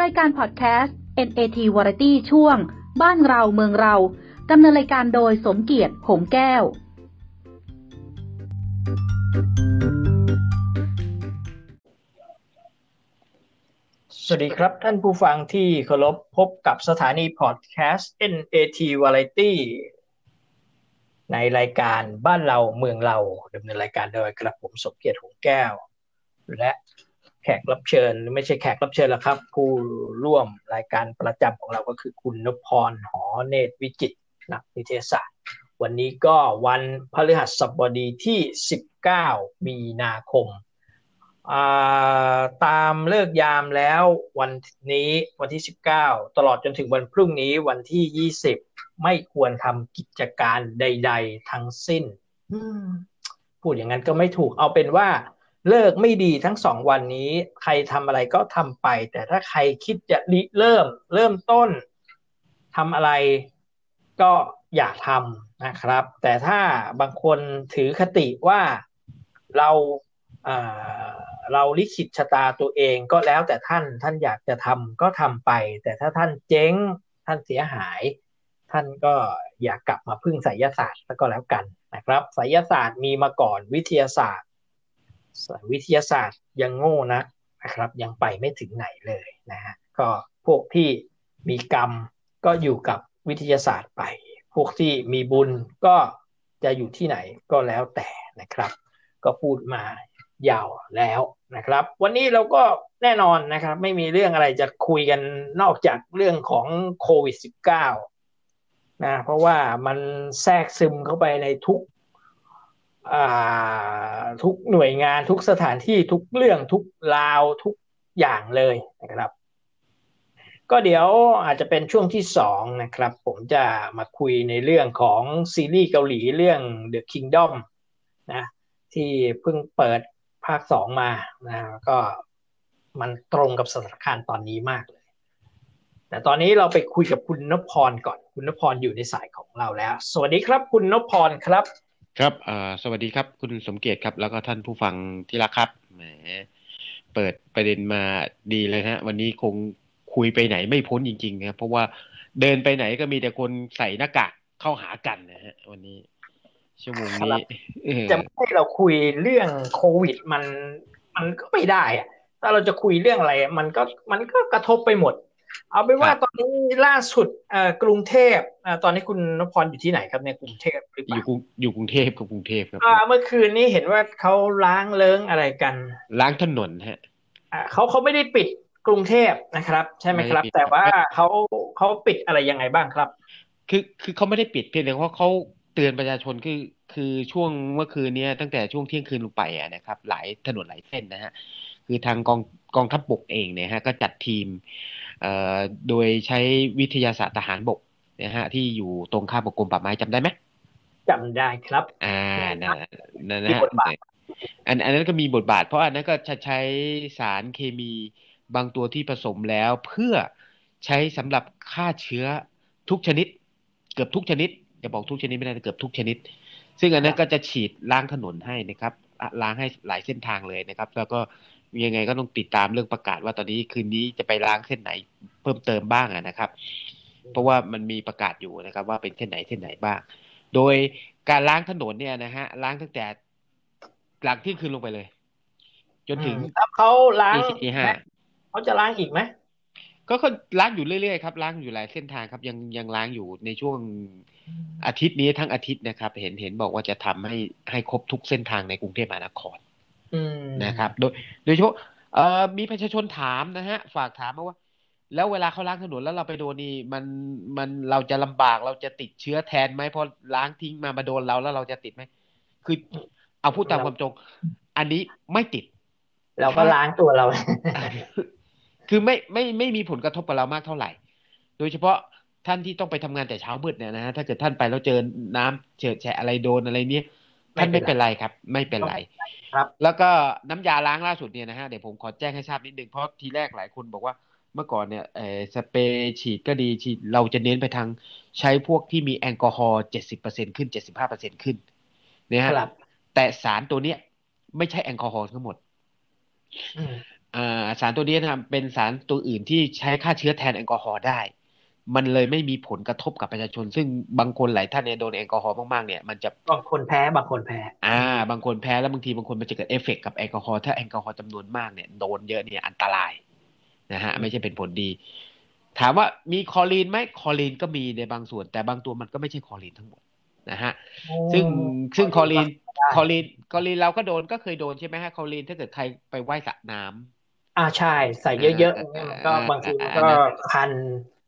รายการพอดแคสต์ NAT Variety ช่วง บ้านเราเมืองเราดำเนินรายการโดยสมเกียรติหงแก้ว สวัสดีครับท่านผู้ฟังที่เคารพพบกับสถานีพอดแคสต์ NAT Variety ในรายการบ้านเราเมืองเราดำเนินรายการโดยกระผมสมเกียรติหงแก้ว และ แขกรับเชิญ ไม่ใช่แขกรับเชิญแล้วครับ ผู้ร่วมรายการประจำของเราก็คือคุณนพพรหอเนตรวิจิตรนักนิเทศศาสตร์ วันนี้ก็วันพฤหัสบดีที่ 19 มีนาคม ตามเลิกยามแล้ววันนี้วันที่ 19 ตลอดจนถึงวันพรุ่งนี้วันที่ 20 ไม่ควรทำกิจการใด ๆ ทั้งสิ้นพูดอย่างนั้นก็ไม่ถูกเอาเป็นว่า เลิกไม่ดีทั้งสองวันนี้ ใครทำอะไรก็ทำไป แต่ถ้าใครคิดจะริเริ่ม เริ่มต้นทำอะไรก็อย่าทำนะครับ แต่ถ้าบางคนถือคติว่าเราเราลิขิตชะตาตัวเองก็แล้วแต่ท่านท่านอยากจะทำก็ทำไป แต่ถ้าท่านเจ๊งท่านเสียหาย ท่านก็อย่ากลับมาพึ่งไสยศาสตร์ก็แล้วกันนะครับไสยศาสตร์มีมาก่อนวิทยาศาสตร์ วิทยาศาสตร์ยังโง่นะนะครับ ยังไปไม่ถึงไหนเลยนะฮะก็พวกที่มีกรรมก็อยู่กับวิทยาศาสตร์ไป พวกที่มีบุญก็จะอยู่ที่ไหนก็แล้วแต่นะครับ ก็พูดมายาวแล้วนะครับ วันนี้เราก็แน่นอนนะครับ ไม่มีเรื่องอะไรจะคุยกันนอกจากเรื่องของโควิด -19 นะเพราะว่ามันแทรกซึมเข้าไปในทุก ทุกหน่วยงานทุกสถานที่ทุกเรื่องทุกราวทุกอย่างเลยนะครับ ก็เดี๋ยวอาจจะเป็นช่วงที่สองนะครับ ผมจะมาคุยในเรื่องของซีรีส์เกาหลีเรื่อง The Kingdom นะที่เพิ่งเปิดภาคสองมานะก็มันตรงกับสถานการณ์ตอนนี้มากเลย แต่ตอนนี้เราไปคุยกับคุณนพพรก่อน คุณนพพรอยู่ในสายของเราแล้ว สวัสดีครับ คุณนพพรครับ ครับสวัสดีครับ คุณสมเกียรติครับ แล้วก็ท่านผู้ฟังที่รักครับ แหม เปิดประเด็นมาดีเลยฮะ วันนี้คงคุยไปไหนไม่พ้นจริงๆครับ เพราะว่าเดินไปไหนก็มีแต่คนใส่หน้ากากเข้าหากันนะฮะ วันนี้ ชั่วโมงนี้จะให้เราคุยเรื่องโควิดมัน มันก็ไม่ได้อะถ้าเราจะคุยเรื่องอะไร มันก็มันก็กระทบไปหมด เอาเป็นว่าตอนนี้ล่าสุดกรุงเทพตอนนี้คุณนพรอยู่ที่ไหนครับในกรุงเทพหรือเปล่าอยู่อยู่กรุงเทพกับกรุงเทพครับเมื่อคืนนี้เห็นว่าเขาล้างเลิ้งอะไรกัน ล้างถนนฮะเขาเขาไม่ได้ปิดกรุงเทพนะครับ ใช่ไหมครับ แต่ว่าเขาเขาปิดอะไรยังไงบ้างครับ คือคือเขาไม่ได้ปิดเพียงแต่ว่าเขาเตือนประชาชนคือคือช่วงเมื่อคืนนี้ตั้งแต่ช่วงเที่ยงคืนลงไปนะครับ หลายถนนหลายเส้นนะฮะคือทางกอง กองทัพบกเองเนี่ยฮะก็จัดทีมโดยใช้วิทยาศาสตร์ทหารบกนะฮะที่อยู่ตรงข้ามกับกรมป่าไม้จำได้ไหมจำได้ครับ อ่านั่นนั่นนะอันอันนั้นก็มีบทบาท เพราะอันนั้นก็จะใช้สารเคมีบางตัวที่ผสมแล้วเพื่อใช้สำหรับฆ่าเชื้อทุกชนิด เกือบทุกชนิดจะบอกทุกชนิดไม่ได้เกือบทุกชนิด ซึ่งอันนั้นก็จะฉีดล้างถนนให้นะครับล้างให้หลายเส้นทางเลยนะครับ แล้วก็ ยังไงก็ต้องติดตามเรื่องประกาศว่าตอนนี้คืนนี้จะไปล้างเส้นไหนเพิ่มเติมบ้างนะครับ เพราะว่ามันมีประกาศอยู่นะครับ ว่าเป็นเส้นไหนเส้นไหนบ้าง โดยการล้างถนนเนี่ยนะฮะล้างตั้งแต่หลังที่คืนลงไปเลย จนถึงเขาล้างเขาจะล้างอีกไหมก็เขาล้างอยู่เรื่อยๆครับล้างอยู่หลายเส้นทางครับ ยังยังล้างอยู่ในช่วงอาทิตย์นี้ทั้งอาทิตย์นะครับ เห็นเห็นบอกว่าจะทำให้ให้ครบทุกเส้นทางในกรุงเทพมหานคร นะครับ โดยโดยเฉพาะเอ่อมีประชาชนถามนะฮะ ฝากถามมาว่า แล้วเวลาเขาล้างถนนแล้วเราไปโดนนี่มันมันเราจะลำบากเราจะติดเชื้อแทนไหมพอล้างทิ้งมามาโดนเราแล้วเราจะติดไหมคือเอาพูดตามความจงอันนี้ไม่ติด เราก็ล้างตัวเรา คือไม่ไม่ไม่มีผลกระทบกับเรามากเท่าไหร่ โดยเฉพาะท่านที่ต้องไปทำงานแต่เช้ามืดเนี่ยนะฮะถ้าเกิดท่านไปแล้วเจอน้ำเจอแฉะอะไรโดนอะไรเนี้ย ท่านไม่เป็นไรครับ ไม่เป็นไรครับ แล้วก็น้ำยาล้างล่าสุดเนี่ยนะฮะเดี๋ยวผมขอแจ้งให้ทราบนิดนึงเพราะทีแรกหลายคนบอกว่าเมื่อก่อนเนี่ยเออสเปรย์ฉีดก็ดีฉีดเราจะเน้นไปทางใช้พวกที่มีแอลกอฮอล์เจ็ดสิบเปอร์เซ็นต์ขึ้นเจ็ดสิบห้าเปอร์เซ็นต์ขึ้นเนี่ยฮะแต่สารตัวเนี้ยไม่ใช่แอลกอฮอล์ทั้งหมดอ่าสารตัวนี้นะครับเป็นสารตัวอื่นที่ใช้ฆ่าเชื้อแทนแอลกอฮอล์ได้ มันเลยไม่มีผลกระทบกับประชาชน ซึ่งบางคนหลายท่านเนี่ยโดนแอลกอฮอล์มากๆเนี่ยมันจะบางคนแพ้บางคนแพ้อ่า บางคนแพ้แล้วบางทีบางคนมันจะเกิดเอฟเฟกต์กับแอลกอฮอล์ถ้าแอลกอฮอล์จำนวนมากเนี่ยโดนเยอะเนี่ยอันตรายนะฮะไม่ใช่เป็นผลดี ถามว่ามีคลอรีนไหมคลอรีนก็มีในบางส่วน แต่บางตัวมันก็ไม่ใช่คลอรีนทั้งหมดนะฮะซึ่งซึ่งคลอรีนคลอรีนคลอรีนเราก็โดนก็เคยโดนใช่ไหมฮะคลอรีนถ้าเกิดใครไปว่ายสระน้ำอ่าใช่ ใส่เยอะๆมันก็บางทีมันก็คัน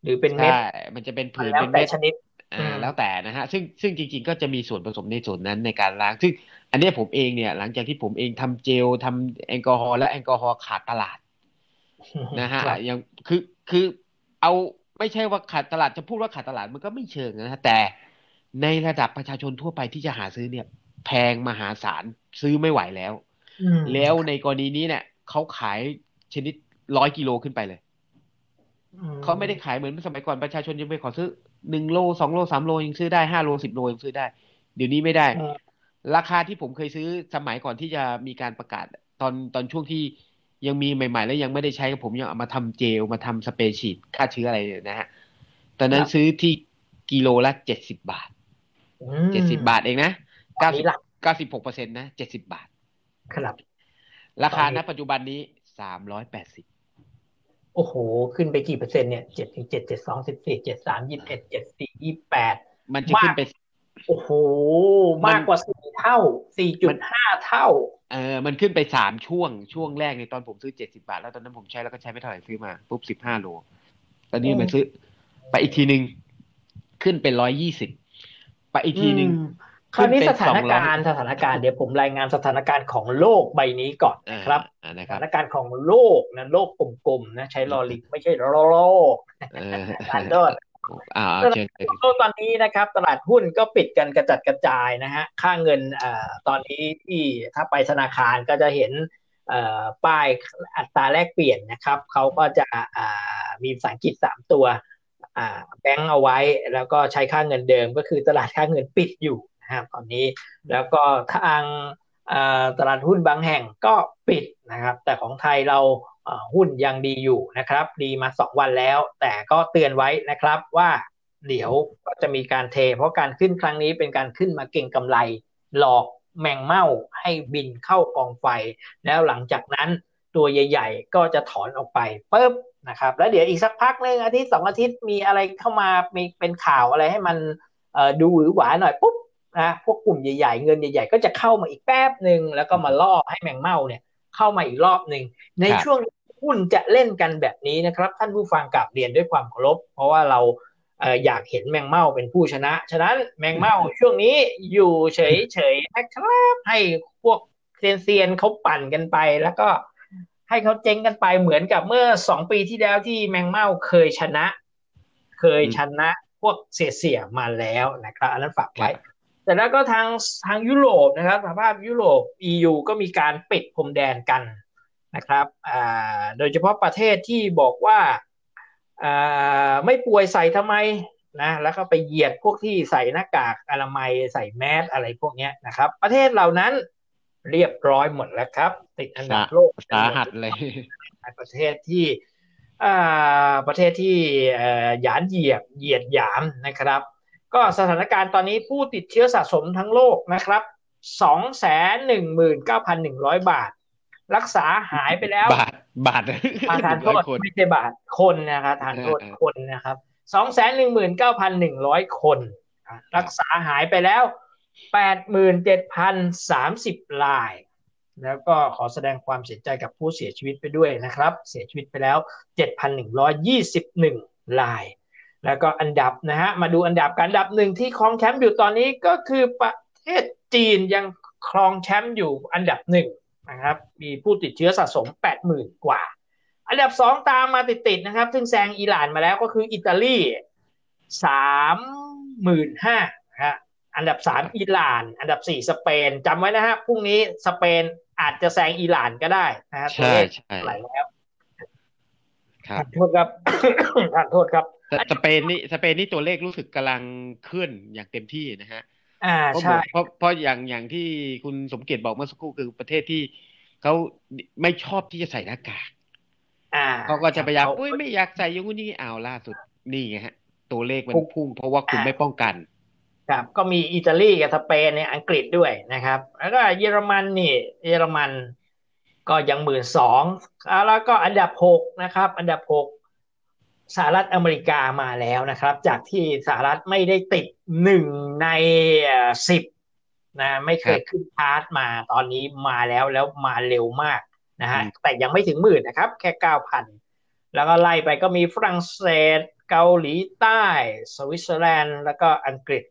หรือเป็นเม็ดใช่มันจะเป็นผื่นแล้วเป็นแต่เม็ดชนิดอ่าอืมแล้วแต่นะฮะซึ่งซึ่งจริงๆก็จะมีส่วนผสมในส่วนนั้นในการล้าง ซึ่งอันเนี้ยผมเองเนี่ย หลังจากที่ผมเองทำเจลทำแอลกอฮอล์และแอลกอฮอล์ขาดตลาดนะฮะครับยังคือคือเอาไม่ใช่ว่าขาดตลาดจะพูดว่าขาดตลาดมันก็ไม่เชิงนะฮะแต่ในระดับประชาชนทั่วไปที่จะหาซื้อเนี่ย แพงมหาศาลซื้อไม่ไหวแล้วอืมแล้วในกรณีนี้เนี่ยเขาขายชนิดร้อยกิโลขึ้นไปเลยอืม เขาไม่ได้ขายเหมือนสมัยก่อนประชาชนยังไปขอซื้อหนึ่งโลสองโลสามโลยังซื้อได้ห้าโลสิบโลยังซื้อได้ เดี๋ยวนี้ไม่ได้อืมราคาที่ผมเคยซื้อสมัยก่อนที่จะมีการประกาศ ตอนตอนช่วงที่ยังมีใหม่ ๆ แล้วยังไม่ได้ใช้ผมยังเอามาทำเจลมาทำสเปรย์ฉีดฆ่าเชื้ออะไรเนี่ยนะฮะตอนนั้นซื้อที่กิโลละเจ็ดสิบบาทอืมเจ็ดสิบาทเองนะตอเก้านสินี้บหลักเก้าสิบหกเปอร์เซ็นต์นะเจ็ดสิบาท ครับ ราคาตอนนี้ณปัจจุบันนี้สามร้อยแปดสิบ โอ้โห ขึ้นไปกี่เปอร์เซ็นต์เนี่ยเจ็ดเจ็ดเจ็ดสองสิบสี่เจ็ดสามยี่สิบเอ็ดเจ็ดสี่ยี่แปดมันจะขึ้นไป โอ้โหมันมากกว่าสี่เท่าสี่จุดห้าเท่า เออ มันขึ้นไปสามช่วง ช่วงแรกในตอนผมซื้อเจ็ดสิบาท แล้วตอนนั้นผมใช้แล้วก็ใช้ไม่เท่าไหร่ซื้อมาปุ๊บสิบห้าโล ตอนนี้อืมมันซื้อ ไปอีกทีหนึ่งขึ้นเป็นร้อยยี่สิบไปอีกทีหนึ่งอืม คราวนี้ขึ้สนเป็นถานการ200ณ์สถานการณ์เดี๋ยวผมรายงานสถานการณ์ของโลกใบนี้ก่อนอ่านะครับอ่านะสครับถานการณ์ของโลกนะโลกกลมๆนะใช้ลอลิงไม่ใช่โลกเออขอโทษอ่าเชิญเลยโลกตอนนี้นะครับ ตลาดหุ้นก็ปิดกันกระจัดกระจายนะฮะค่าเงินเอ่อตอนนี้ที่ถ้าไปธนาคารก็จะเห็นเอ่อป้ายอัตราแลกเปลี่ยนนะครับเขาก็จะอ่ามีภาษาอังกฤษสามตัวอ่าแบงก์เอาไว้ แล้วก็ใช้ค่าเงินเดิมก็คือตลาดค่าเงินปิดอยู่ นะครับตอนนี้ แล้วก็ทางตลาดหุ้นบางแห่งก็ปิดนะครับ แต่ของไทยเราหุ้นยังดีอยู่นะครับ ดีมาสองวันแล้ว แต่ก็เตือนไว้นะครับว่าเดี๋ยวก็จะมีการเท เพราะการขึ้นครั้งนี้เป็นการขึ้นมาเก่งกำไร หลอกแมงเม่าให้บินเข้ากองไฟ แล้วหลังจากนั้นตัวใหญ่ ๆ ก็จะถอนออกไปปุ๊บนะครับ แล้วเดี๋ยวอีกสักพักหนึ่งอาทิตย์สองอาทิตย์มีอะไรเข้ามามีเป็นข่าวอะไรให้มันดูหรือหวาหน่อยปุ๊บ นะพวกกลุ่มใหญ่ๆ เงินใหญ่ๆ ก็จะเข้ามาอีกแป๊บหนึ่งแล้วก็มาล่อให้แมงเม่าเนี่ยเข้ามาอีกรอบหนึ่งในครับช่วงหุ้นจะเล่นกันแบบนี้นะครับ ท่านผู้ฟังกลับเรียนด้วยความเคารพเพราะว่าเราเอ่ออยากเห็นแมงเม่าเป็นผู้ชนะ ฉะนั้นแมงเม่าช่วงนี้อยู่เฉยๆนะครับให้พวกเซียนๆเขาปั่นกันไปแล้วก็ให้เขาเจ๊งกันไปเหมือนกับเมื่อสองปีที่แล้วที่แมงเม่าเคยชนะ เคยชนะพวกเสียๆมาแล้วนะครับอันนั้นฝากไว้ แต่แล้วก็ทางทางยุโรปนะครับสภาพยุโรป EU ก็มีการปิดพรมแดนกันนะครับอ่าโดยเฉพาะประเทศที่บอกว่าอ่าไม่ป่วยใส่ทำไมนะแล้วก็ไปเหยียดพวกที่ใส่หน้ากากอนามัยใส่แมสอะไรพวกเนี้ยนะครับ ประเทศเหล่านั้นเรียบร้อยหมดแล้วครับ ติดอันดับโลกสาหัสเลยประเทศที่อ่าประเทศที่เอ่อหยานเหยียบเหยียดหยามนะครับ ก็สถานการณ์ตอนนี้ผู้ติดเชื้อสะสมทั้งโลกนะครับสองแสนหนึ่งหมื่นเก้าพันหนึ่งร้อยบาท รักษาหายไปแล้ว บาท บาทอาทานโทร้อยษคนไม่ใช่บาทคนนะครับทานโทษเออเออคนนะครับสองแสนหนึ่งหมื่นเก้าพันหนึ่งร้อยคนอะรักษาหายไปแล้วแปดหมื่นเจ็ดพันสามสิบราย แล้วก็ขอแสดงความเสียใจกับผู้เสียชีวิตไปด้วยนะครับ เสียชีวิตไปแล้ว7,121ราย แล้วก็อันดับนะฮะมาดูอันดับการอันดับหนึ่งที่ครองแชมป์อยู่ตอนนี้ก็คือประเทศจีนยังครองแชมป์อยู่อันดับหนึ่งนะครับ มีผู้ติดเชื้อสะสม 80,000 กว่า อันดับสองตามมาติดๆนะครับ ซึ่งแซงอิหร่านมาแล้วก็คืออิตาลีสามหมื่นห้าฮะอันดับสามอิหร่าน อันดับสี่สเปนจำไว้นะฮะพรุ่งนี้สเปนอาจจะแซงอิหร่านก็ได้นะฮะตัวใช่เลขใช่ไหลแล้วครับขอโทษครับขอโทษครับ สสเปนนี่สเปนนี่ตัวเลขรู้สึกกำลังขึ้นอย่างเต็มที่นะฮะอ่าเพราะใช่เพราะเพราะอย่างอย่างที่คุณสมเกียรติบอกเมื่อสักครู่คือประเทศที่เขาไม่ชอบที่จะใส่หน้ากากอ่าเขาก็จะพยายามเขอุ้ยไม่อยากใส่อยังงู้นนี่อ้าวล่าสุดนี่ไงฮะ ตัวเลขมันพุ่งเพราะว่าคุณไม่ป้องกันครับก็มีอิตาลีกับสเปนเนี่ยอังกฤษด้วยนะครับ แล้วก็เยอรมันนี่เยอรมันก็ยังหมื่นสองแล้วก็อันดับหกนะครับ อันดับหก สหรัฐอเมริกามาแล้วนะครับ จากที่สหรัฐไม่ได้ติดหนึ่งในสิบนะไม่เคยขึ้นชาร์ตมาตอนนี้มาแล้วแล้วมาเร็วมากนะฮะอืมแต่ยังไม่ถึงหมื่นนะครับ แค่เก้าพันแล้วก็ไล่ไปก็มีฝรั่งเศส เกาหลีใต้ สวิตเซอร์แลนด์ แล้วก็อังกฤษ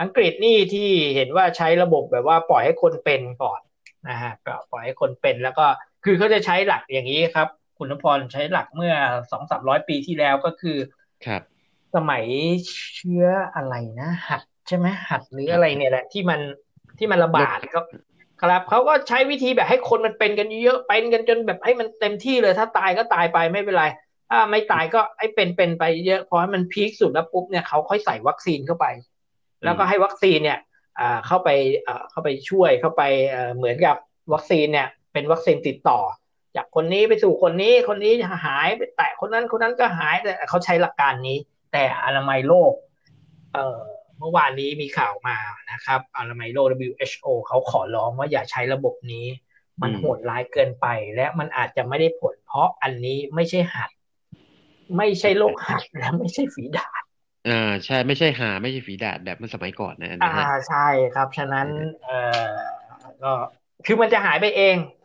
อังกฤษนี่ที่เห็นว่าใช้ระบบแบบว่าปล่อยให้คนเป็นก่อนนะฮะก็ปล่อยให้คนเป็นแล้วก็คือเขาจะใช้หลักอย่างนี้ครับ คุณนพรใช้หลักเมื่อสองสามร้อยปีที่แล้วก็คือครับ สมัยเชื้ออะไรนะหัดใช่ไหมหัดหรืออะไรเนี่ยแหละที่มันที่มันระบาดเขาครับเขาก็ใช้วิธีแบบให้คนมันเป็นกันเยอะๆเป็นกันจนแบบให้มันเต็มที่เลย ถ้าตายก็ตายไปไม่เป็นไร ถ้าไม่ตายก็ให้เป็นเป็นไปเยอะพอให้มันพีคสุดแล้วปุ๊บเนี่ยเขาค่อยใส่วัคซีนเข้าไป แล้วก็ให้วัคซีนเนี่ยอ่าเข้าไปอ่าเข้าไปช่วยเข้าไปเอ่อเหมือนกับวัคซีนเนี่ย เป็นวัคซีนติดต่อ จากคนนี้ไปสู่คนนี้ คนนี้หายไปแตะคนนั้นคนนั้นก็หายแต่เขาใช้หลักการนี้ แต่อนามัยโลก เอ่อเมื่อวานนี้มีข่าวมานะครับอนามัยโลก WHO เขาขอร้องว่าอย่าใช้ระบบนี้ มันอืมโหดร้ายเกินไป และมันอาจจะไม่ได้ผล เพราะอันนี้ไม่ใช่หัด ไม่ใช่โรคหัดและไม่ใช่ฝีดาดอ่าใช่ไม่ใช่หาไม่ใช่ฝีดาดแบบเมื่อสมัยก่อนนะอ่านะฮะใช่ครับ ฉะนั้นเอ่อก็คือมันจะหายไปเองเอ่อ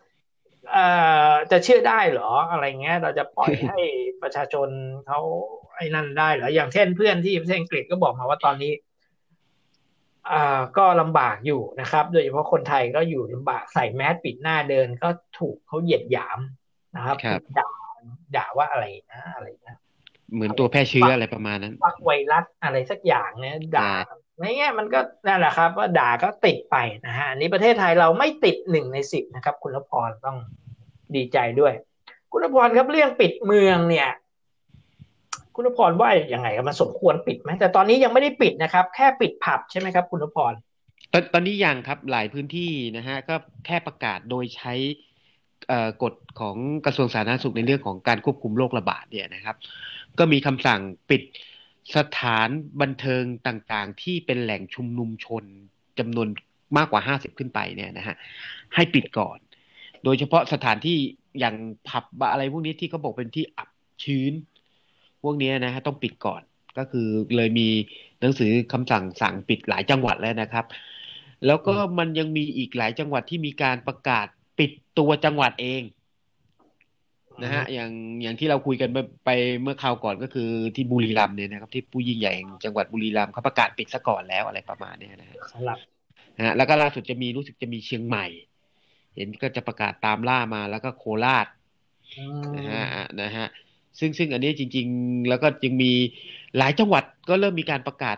จะเชื่อได้เหรออะไรเงี้ย เราจะปล่อยให้ประชาชนเขาไอ้นั่นได้เหรออย่างเช่นเพื่อนที่ประเทศอังกฤษก็บอกมาว่าตอนนี้อ่าก็ลำบากอยู่นะครับ โดยเฉพาะคนไทยก็อยู่ลำบากใส่แมสปิดหน้าเดินก็ถูกเขาเหยียดหยามนะครับครับด่าด่าว่าอะไรนะอะไรนะเหมือนตัวแพร่เชื้ออะไรประมาณนั้นวักไวรัสอะไรสักอย่างเนี่ยด่าใช่ในเงี้ยมันก็นั่นแหละครับ ว่าด่าก็ติดไปนะฮะอันนี้ประเทศไทยเราไม่ติดหนึ่งในสิบนะครับ คุณพรต้อง ดีใจด้วย คุณพรครับเรื่องปิดเมืองเนี่ย คุณพรว่าอยังไงครับมันสมควรปิดไหมแต่ตอนนี้ยังไม่ได้ปิดนะครับ แค่ปิดผับใช่ไหมครับ คุณพรตอนตอนนี้ยังครับหลายพื้นที่นะฮะก็แค่ประกาศโดยใช้กฎของกระทรวงสาธารณสุขในเรื่องของการควบคุมโรคระบาดเนี่ยนะครับ ก็มีคำสั่งปิดสถานบันเทิงต่างๆ ที่เป็นแหล่งชุมนุมชนจำนวนมากกว่าห้าสิบขึ้นไปเนี่ยนะฮะให้ปิดก่อน โดยเฉพาะสถานที่อย่างผับอะไรพวกนี้ที่เขาบอกเป็นที่อับชื้น พวกเนี้ยนะฮะต้องปิดก่อนก็คือเลยมีหนังสือคำสั่งสั่งปิดหลายจังหวัดแล้วนะครับ แล้วก็มันยังมีอีกหลายจังหวัดที่มีการประกาศปิดตัวจังหวัดเองนะฮะอย่างอย่างที่เราคุยกันไปไปเมื่อคราวก่อนก็คือที่บุรีรัมย์เนี่ยนะครับที่ผู้ยิ่งใหญ่แห่งจังหวัดบุรีรัมย์เขาประกาศปิดซะก่อนแล้วอะไรประมาณเนี้ยนะฮะสำหรับนะฮะแล้วก็ล่าสุดจะมีรู้สึกจะมีเชียงใหม่ เห็นก็จะประกาศตามล่ามาแล้วก็โคราชอืนะฮะมนะฮะซึ่งซึ่งอันนี้จริง ๆ แล้วก็ยังมีหลายจังหวัดก็เริ่มมีการประกาศ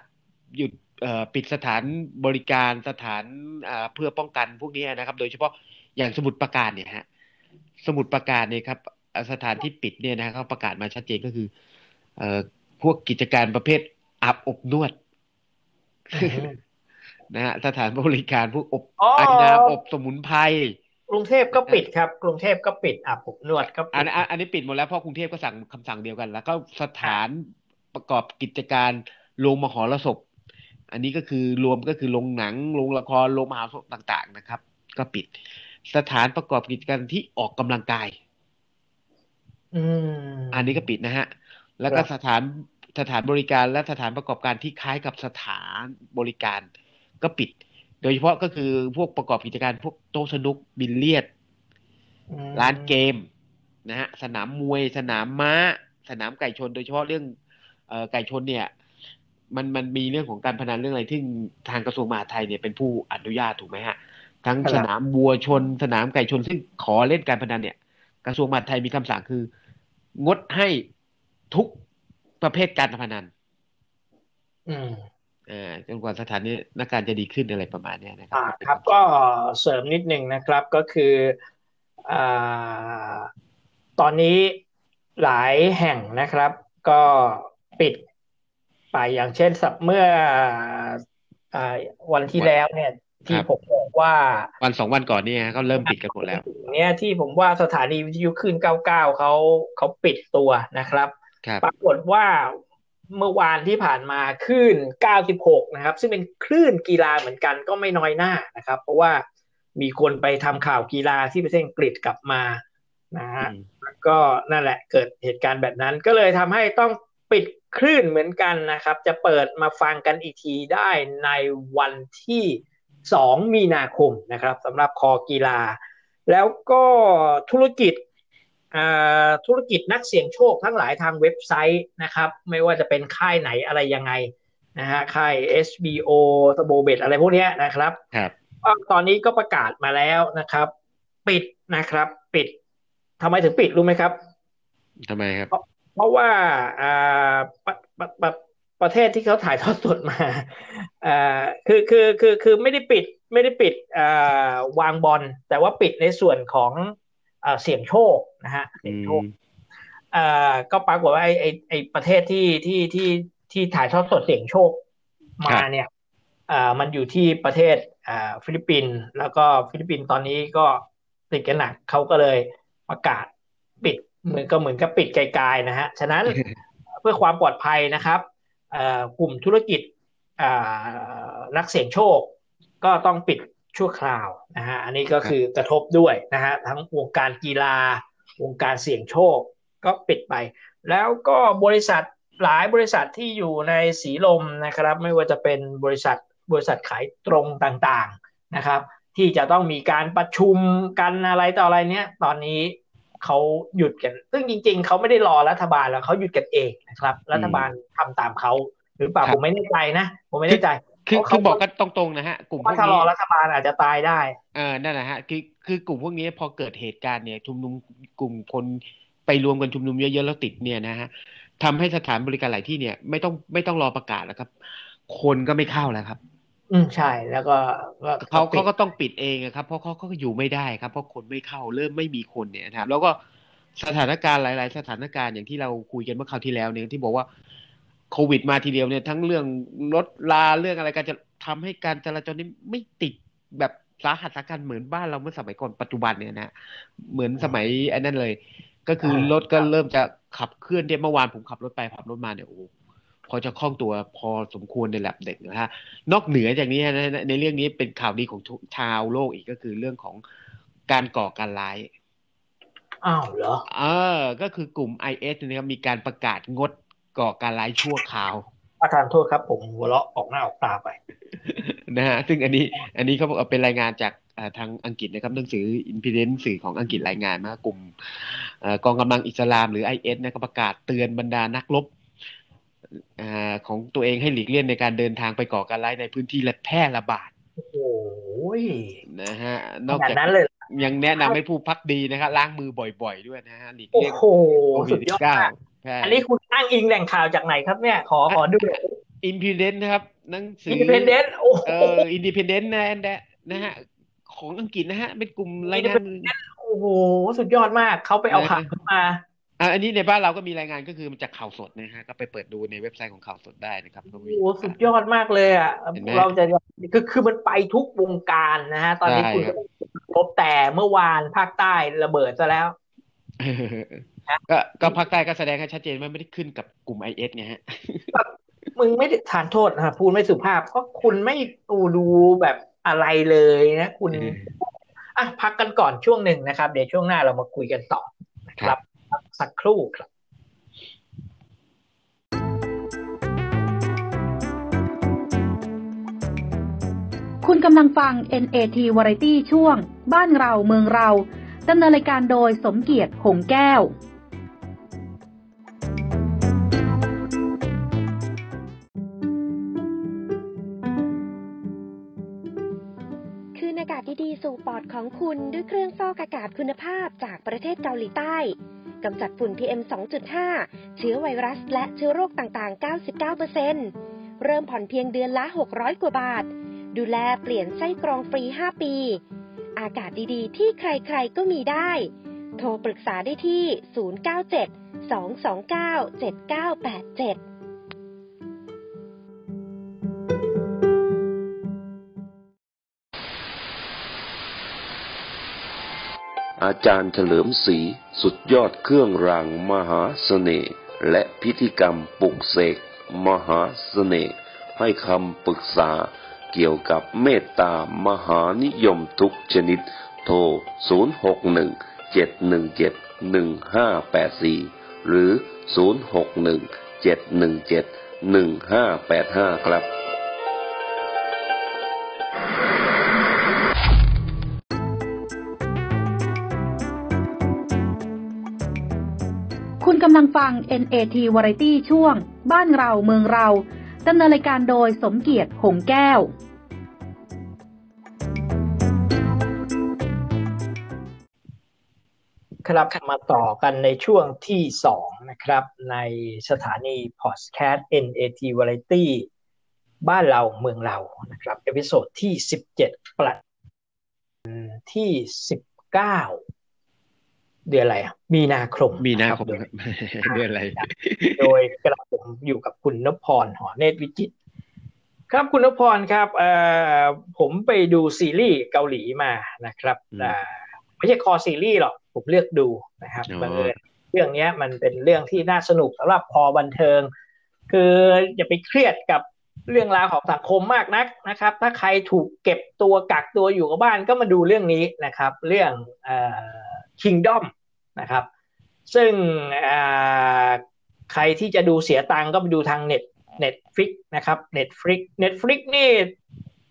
หยุดเอ่อปิดสถานบริการสถานอ่าเพื่อป้องกันพวกนี้นะครับ โดยเฉพาะอย่างสมุดประการเนี่ยฮะสมุดประการเนี่ยครับอ่าสถานที่ปิดเนี่ยนะเขาประกาศมาชัดเจนก็คือเอ่อพวกกิจการประเภทอาบอบนวด นะฮะสถานบริการพวกอบอ๋อไอน้ำอบสมุนไพรกรุงเทพก็ปิดครับ กรุงเทพก็ปิดอาบอบนวดก็ปิอันดอันอันนี้ปิดหมดแล้วเพราะกรุงเทพก็สั่งคำสั่งเดียวกัน แล้วก็สถานประกอบกิจการโรงมหรสพอันนี้ก็คือรวมก็คือโรงหนังโรงละครโรงมหรสพต่าง ๆ นะครับ ก็ปิด สถานประกอบกิจการที่ออกกำลังกาย อืมอันนี้ก็ปิดนะฮะ แล้วก็ครับสถานสถานบริการและสถานประกอบการที่คล้ายกับสถานบริการ ก็ปิด โดยเฉพาะก็คือพวกประกอบกิจการพวกโต๊ะสนุกบิลเลียดอืมร้านเกมนะฮะสนามมวย สนามม้า สนามไก่ชน โดยเฉพาะเรื่องเอ่อไก่ชนเนี่ย มันมันมีเรื่องของการพนันเรื่องอะไรที่ทางกระทรวงมหาดไทยเนี่ยเป็นผู้อนุญาตถูกไหมฮะทั้งครับสนามวัวชน สนามไก่ชนซึ่งขอเล่นการพนันเนี่ย กระทรวงมหาดไทยมีคำสั่งคือ งดให้ทุกประเภทการพนันอืมอ่า จนกว่าสถานนี้การจะดีขึ้นอะไรประมาณเนี้ยนะครัอ่าครับ ก็เสริมนิดหนึ่งนะครับก็คืออ่าตอนนี้หลายแห่งนะครับ ก็ปิดไปอย่างเช่นสัปเมื่ออ่าวันที่แล้วเนี่ยที่ผมบอกว่าวันสองวันก่อนเนี่ยก็เริ่มปิดกันหมดแล้วเนี้ยที่ผมว่าสถานีวิทยุคลื่น99เขาเขาปิดตัวนะครับครับปรากฏว่า เมื่อวานที่ผ่านมาคลื่น 96 นะครับ ซึ่งเป็นคลื่นกีฬาเหมือนกันก็ไม่น้อยหน้านะครับ เพราะว่ามีคนไปทำข่าวกีฬาที่ประเทศอังกฤษกลับมานะฮะอืมแล้วก็นั่นแหละเกิดเหตุการณ์แบบนั้น ก็เลยทำให้ต้องปิดคลื่นเหมือนกันนะครับ จะเปิดมาฟังกันอีกทีได้ในวันที่ 2 มีนาคมนะครับสำหรับคอกีฬา แล้วก็ธุรกิจอ่า ธุรกิจนักเสี่ยงโชคทั้งหลายทางเว็บไซต์นะครับ ไม่ว่าจะเป็นค่ายไหนอะไรยังไงนะฮะค่าย SBO สโบเบตอะไรพวกเนี้ยนะครับครับก็ตอนนี้ก็ประกาศมาแล้วนะครับ ปิดนะครับ ปิดทำไมถึงปิดรู้ไหมครับทำไมครับ เพราะว่าอ่าประประประประเทศที่เขาถ่ายทอดสดมาอ่าคือคือคือคือไม่ได้ปิดไม่ได้ปิดอ่าวางบอลแต่ว่าปิดในส่วนของอ่า เสี่ยงโชคนะฮะเสี่ยงโชคอ่าก็ปรากฏว่าไอ้ไอ้ไอ้ประเทศที่ที่ที่ที่ถ่ายทอดสดเสี่ยงโชคมาเนี่ยอ่ามันอยู่ที่ประเทศอ่าฟิลิปปินส์แล้วก็ฟิลิปปินส์ตอนนี้ก็ติดกันหนักเขาก็เลยประกาศปิดเหมือนก็เหมือนกับปิดไกลๆนะฮะฉะนั้นเพื่อความปลอดภัยนะครับเอ่อกลุ่มธุรกิจอ่านักเสี่ยงโชคก็ต้องปิด ชั่วคราวนะฮะอันนี้ก็คือกระทบด้วยนะฮะทั้งวงการกีฬา วงการเสี่ยงโชคก็ปิดไป แล้วก็บริษัทหลายบริษัทที่อยู่ในสีลมนะครับ ไม่ว่าจะเป็นบริษัทบริษัทขายตรงต่างๆนะครับ ที่จะต้องมีการประชุมกันอะไรต่ออะไรเนี้ยตอนนี้เขาหยุดกัน ซึ่งจริง ๆ เขาไม่ได้รอรัฐบาลแล้วเขาหยุดกันเองนะครับ รัฐบาลทำตามเขาหรือเปล่าครับผมไม่แน่ใจนะ ผมไม่แน่ใจ คือเพราะคือเขาบอกกันตรงๆนะฮะกลุ่มพวว่ากถ้ารนี้อรัฐบาลอาจจะตายได้ เออนั่นแหละฮะคือคือกลุ่มพวกนี้พอเกิดเหตุการณ์เนี่ย ชุมนุมกลุ่มคนไปรวมกันชุมนุมเยอะๆแล้วติดเนี่ยนะฮะทำให้สถานบริการหลายที่เนี่ย ไม่ต้องไม่ต้องรอประกาศแล้วครับ คนก็ไม่เข้าแล้วครับ อืมใช่แล้วก็ก็เขาปิดเขาก็ต้องปิดเองอะครับ เพราะเขาเขาก็อยู่ไม่ได้ครับ เพราะคนไม่เข้าเริ่มไม่มีคนเนี่ยนะครับ แล้วก็สถานการณ์หลาย ๆ สถานการณ์อย่างที่เราคุยกันเมื่อคราวที่แล้วเนี่ยที่บอกว่า โควิดมาทีเดียวเนี่ยทั้งเรื่องรถลาเรื่องอะไรการจะทำให้การจราจรนี่ไม่ติดแบบสาหัสสากันเหมือนบ้านเราเมื่อสมัยก่อนปัจจุบันเนี่ยนะเหมือนสมัยไอ้นั่นเลย ก็คือรถก็เริ่มจะขับเคลื่อนได้เมื่อวานผมขับรถไปขับรถมาเนี่ยโอ้โหพอจะคล่องตัวพอสมควรในระดับเด็กนะฮะนอกเหนือจากนี้นะในเรื่องนี้เป็นข่าวดีของทุกชาวโลกอีกก็คือเรื่องของการก่อการร้ายอ้าวเหรอเออก็คือกลุ่ม IS เนยนะครับมีการประกาศงด ก่อการร้ายชั่วคราวประธานโทษครับ ผมหัวเราะออกหน้าออกตาไปนะฮะซึ่งอันนี้อันนี้เขาบอกว่าเป็นรายงานจากอ่าทางอังกฤษนะครับหนังสือ Independent สื่อของอังกฤษรายงานมากลุ่มเอ่อกองกำลังอิสลามหรือ IS นะก็ประกาศเตือนบรรดานักรบอ่าของตัวเองให้หลีกเลี่ยงในการเดินทางไปก่อการร้ายในพื้นที่และแพร่ระบาดโอ้โหนะฮะนขอกนาดจากนั้นเลยเหรอยังแนะนำให้ผู้พักดีนะครับล้างมือบ่อย ๆ ด้วยนะฮะหลีกโอ้เลี่ยงโหโควิสุดดยอดเก้ามากใช่ อันนี้คุณอ้างอิงแหล่งข่าวจากไหนครับเนี่ย ขอขอดูอินพิเดนนะครับหนังสือิอนดิเพนเดนต์โอ้โหเอออินดิเพนเดนต์นะนะนะฮะของอังกฤษนะฮะ เป็นกลุ่มรายงานโอ้โห สุดยอดมากเขาไปเอาข่าวมาอะอันนี้ในบ้านเราก็มีรายงานก็คือมันจากข่าวสดนะฮะก็ไปเปิดดูในเว็บไซต์ของข่าวสดได้นะครับก็โอ้มีโหสุดยอดมากเลยอะเห็นไหมเราจะคือคือมันไปทุกวงการนะฮะ ตอนนี้ใช่คุณครับพบแต่เมื่อวานภาคใต้ระเบิดซะแล้วก็ก็ภาคใต้ก็แสดงให้ชัดเจนว่าไม่ได้ขึ้นกับกลุ่มไอเอสไงฮะมึงไม่ได้ทานโทษนะพูดไม่สุภาพเพราะคุณไม่ดูดูแบบอะไรเลยนะ คุณเอออะพักกันก่อนช่วงหนึ่งนะครับ เดี๋ยวช่วงหน้าเรามาคุยกันต่อนะครับพักสักครู่ครับคุณกำลังฟัง NAT Variety ช่วง บ้านเราเมืองเรา ดำเนินรายการโดยสมเกียรติหงแก้ว อากาศดีๆ สู่ปอดของคุณด้วยเครื่องฟอกอากาศคุณภาพจากประเทศเกาหลีใต้กำจัดฝุ่น PM 2.5 เชื้อไวรัสและเชื้อโรคต่างๆ 99%เริ่มผ่อนเพียงเดือนละ 600 กว่าบาท ดูแลเปลี่ยนไส้กรองฟรี 5 ปี อากาศดีๆ ที่ใครๆ ก็มีได้ โทรปรึกษาได้ที่ 097 229 7987 อาจารย์เฉลิมศรีสุดยอดเครื่องรางมหาเสน่ห์และพิธีกรรมปลุกเสกมหาเสน่ห์ให้คำปรึกษาเกี่ยวกับเมตตามหานิยมทุกชนิด โทร 061 717 1584 หรือ 061 717 1585 ครับกำลังฟัง NAT Variety ช่วง บ้านเราเมืองเราดำเนินรายการโดยสมเกียรติหงแก้ว ครับมาต่อกันในช่วงที่สองนะครับ ในสถานีพอดแคสต์ NAT Variety บ้านเราเมืองเรานะครับ episode ที่สิบเจ็ดประที่สิบ เก้าเดือนอะไรอะมีนาคมมีนาคมรับเดือนอะไรโดยกระผมอยู่กับคุณนพพรหอเนตรวิจิตรครับคุณนพพรครับเอ่อผมไปดูซีรีส์เกาหลีมานะครับอืมอ่าไม่ใช่คอซีรีส์หรอกผมเลือกดูนะครับอ๋อบังเอิญเรื่องเนี้ยมันเป็นเรื่องที่น่าสนุกสำหรับพอบันเทิง คืออย่าไปเครียดกับเรื่องราวของสังคมมากนักนะครับ ถ้าใครถูกเก็บตัวกักตัวอยู่กับบ้านก็มาดูเรื่องนี้นะครับ เรื่องเอ่อ Kingdom นะครับ ซึ่งอ่าใครที่จะดูเสียตังค์ก็ไปดูทางเน็ต Netflix นะครับ Netflix Netflix นี่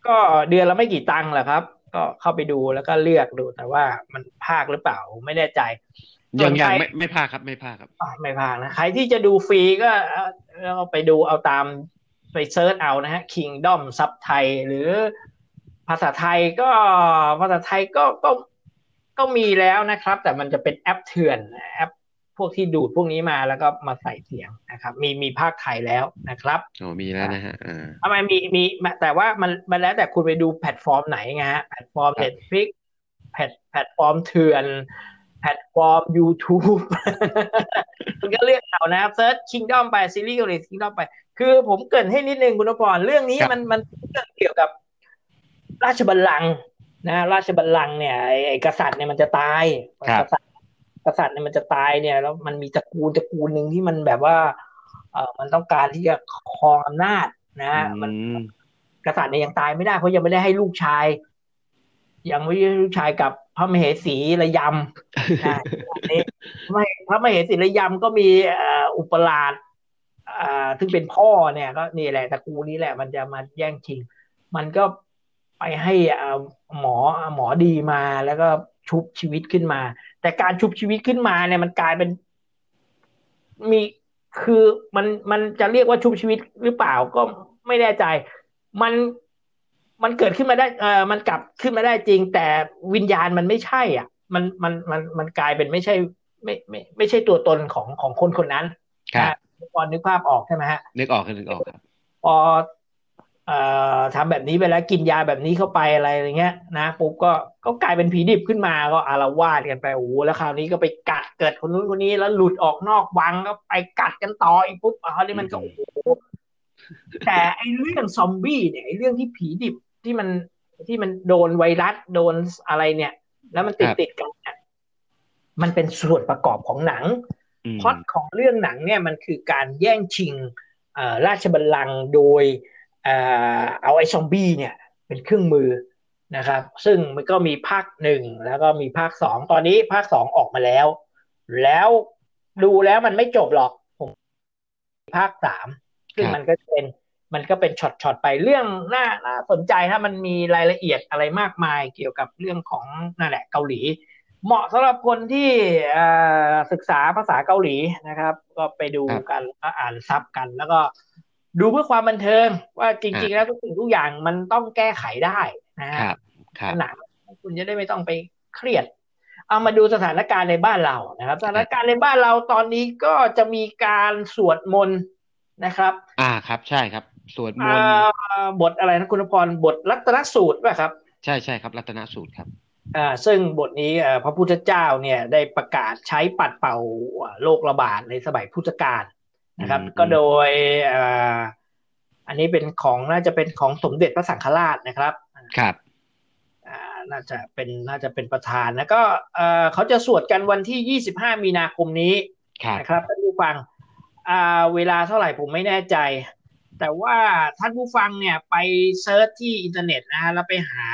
ก็เดือนละไม่กี่ตังค์แหละครับ ก็เข้าไปดูแล้วก็เลือกดูแต่ว่ามันพากย์หรือเปล่าไม่แน่ใจยังส่ยัวนงใครไม่ไม่พากย์ครับไม่พากย์ครับอะไม่พากย์นะใครที่จะดูฟรีก็เอ่อเอาไปดูเอาตามไป search เอานะฮะ Kingdom ซับไทยหรือภาษาไทยก็ภาษาไทยก็ก็ ก็มีแล้วนะครับ แต่มันจะเป็นแอปเถื่อนแอปพวกที่ดูดพวกนี้มาแล้วก็มาใส่เสียงนะครับ มีมีพากย์ไทยแล้วนะครับโอ้มีแล้วนะฮะอ่าทำไมมีมีแต่ว่ามันมันแล้วแต่คุณไปดูแพลตฟอร์มไหนไงฮะแพลตฟอร์มครับ Netflix แพลตแพลตฟอร์มเถื่อนแพลตฟอร์ม YouTube คุณก็เลือกเอานะเซิร์ช Kingdom ไปซีรีส์เกาหลี Kingdom ไป คือผมเกรินให้นิดนึงคุณนพพรเรื่องนี้มันมันเรื่องเกี่ยวกับราชบัลลังก์ นะราชบัลลังก์เนี่ยไอ้ไอ้กษัตริย์เนี่ยมันจะตายครับกษัตริย์กษัตริย์เนี่ยมันจะตายเนี่ย แล้วมันมีตระกูลตระกูลหนึ่งที่มันแบบว่า เออมันต้องการที่จะครองอำนาจนะ มันอืมกษัตริย์เนี่ยยังตายไม่ได้เพราะยังไม่ได้ให้ลูกชาย ยังไม่ได้ให้ลูกชายกับพระมเหสีระยำนะอันนี้ไม่พระมเหสีระยำก็มีเอ่ออุปราชอ่าซึ่งเป็นพ่อเนี่ย ก็นี่แหละตระกูลนี้แหละ มันจะมาแย่งชิง มันก็ ไปให้อ่าหมอหมอดีมาแล้วก็ชุบชีวิตขึ้นมา แต่การชุบชีวิตขึ้นมาเนี่ยมันกลายเป็น มีคือมันมันจะเรียกว่าชุบชีวิตหรือเปล่าก็ไม่แน่ใจ มันมันเกิดขึ้นมาได้เออมันกลับขึ้นมาได้จริง แต่วิญญาณมันไม่ใช่ อะ มันมันมันมันกลายเป็นไม่ใช่ ไม่ไม่ไม่ใช่ตัวตนของของคนคนนั้นครับนะพอนึกภาพออกใช่ไหมฮะนึกออกครับนึกออกครับพอเอ่อ ทำแบบนี้ไปแล้วกินยาแบบนี้เข้าไปอะไรอย่างเงี้ยนะปุ๊บก็ก็กลายเป็นผีดิบขึ้นมาก็อารวาสกันไปโอ้โหแล้วคราวนี้ก็ไปกัดเกิดคนนู้นคนนี้แล้วหลุดออกนอกวังก็ไปกัดกันต่ออีกปุ๊บคราวนี้มันก็อืโอ้มโหแต่ไอ้เรื่องซอมบี้เนี่ยไอ้เรื่องที่ผีดิบที่มันที่มันโดนไวรัสโดนอะไรเนี่ย แล้วมันติดติดกันเนี่ยมันเป็นส่วนประกอบของหนังอืมพล็อตของเรื่องหนังเนี่ยมันคือการแย่งชิงเอ่อราชบัลลังก์โดย เอ่อเอาไอ้ซอมบี้เนี่ยเป็นเครื่องมือนะครับ ซึ่งมันก็มีภาคหนึ่งแล้วก็มีภาคสองตอนนี้ภาคสองออกมาแล้ว แล้วดูแล้วมันไม่จบหรอกผมภาคสามซึ่งครับมันก็เป็นมันก็เป็นช็อตช็อตไปเรื่องน่าน่าสนใจถ้ามันมีรายละเอียดอะไรมากมายเกี่ยวกับเรื่องของนั่นแหละเกาหลี เหมาะสำหรับคนที่เอ่อศึกษาภาษาเกาหลีนะครับ ก็ไปดูครับกันแล้วก็อ่านซับกัน แล้วก็ ดูเพื่อความบันเทิง ว่าจริง ๆ แล้วทุกสิ่งทุกอย่างมันต้องแก้ไขได้นะฮะครับครับหนังคุณจะได้ไม่ต้องไปเครียด เอามาดูสถานการณ์ในบ้านเรานะครับ สถานการณ์ในบ้านเราตอนนี้ก็จะมีการสวดมนต์นะครับ อ่าครับ ใช่ครับ สวดมอ่นต์าบทอะไรนะคุณพรบทรัตนสูตรป่ะครับ ใช่ใช่ครับรัตนสูตรครับอ่าซึ่งบทนี้เอ่อพระพุทธเจ้าเนี่ยได้ประกาศใช้ปัดเป่าโรคระบาดในสมัยพุทธกาล นะครับอืมก็โดยเอ่ออันนี้เป็นของน่าจะเป็นของสมเด็จพระสังฆราชนะครับครับอ่าน่าจะเป็นน่าจะเป็นประธานแล้วก็เออเขาจะสวดกันวันที่ 25 มีนาคมนี้ครับนะครับท่านผู้ฟังอ่าเวลาเท่าไหร่ผมไม่แน่ใจ แต่ว่าท่านผู้ฟังเนี่ยไป search ที่อินเทอร์เน็ตนะฮะแล้วไปหา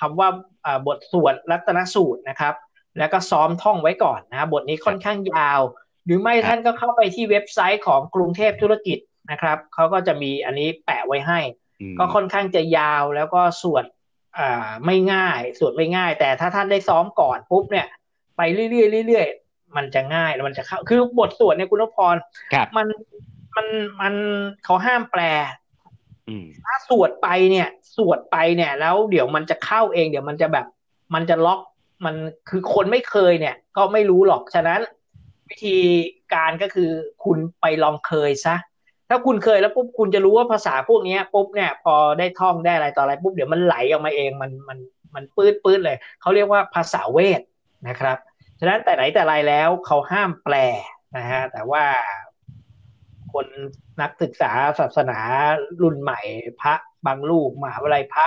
คำว่าอ่าบทสวดรัตนสูตรนะครับ แล้วก็ซ้อมท่องไว้ก่อนนะบทนี้ค่อนข้างยาว หรือไม่ท่านก็เข้าไปที่เว็บไซต์ของกรุงเทพธุรกิจนะครับเขาก็จะมีอันนี้แปะไว้ให้อืมก็ค่อนข้างจะยาวแล้วก็สวดอ่าไม่ง่ายสวดไม่ง่าย แต่ถ้าท่านได้ซ้อมก่อนปุ๊บเนี่ย ไปเรื่อยๆเรื่อยๆมันจะง่ายแล้วมันจะเข้าคือบทสวดเนี่ยคุณนพพรครับมันมันมันเขาห้ามแปลอืมถ้าสวดไปเนี่ย สวดไปเนี่ย แล้วเดี๋ยวมันจะเข้าเอง เดี๋ยวมันจะแบบ มันจะล็อกมันคือคนไม่เคยเนี่ย ก็ไม่รู้หรอกฉะนั้น วิธีการก็คือคุณไปลองเคยซะถ้าคุณเคยแล้วปุ๊บคุณจะรู้ว่าภาษาพวกนี้ปุ๊บเนี่ย พอได้ท่องได้อะไรต่ออะไรปุ๊บเดี๋ยวมันไหลออกมาเองมันมันมันปื้ดปื้ดเลยเขาเรียกว่าภาษาเวทนะครับฉะนั้นแต่ไหนแต่ไรแล้วเขาห้ามแปลนะฮะแต่ว่าคนนักศึกษาศาสนารุ่นใหม่พระบางลูกมหาวิทยาลัยพระ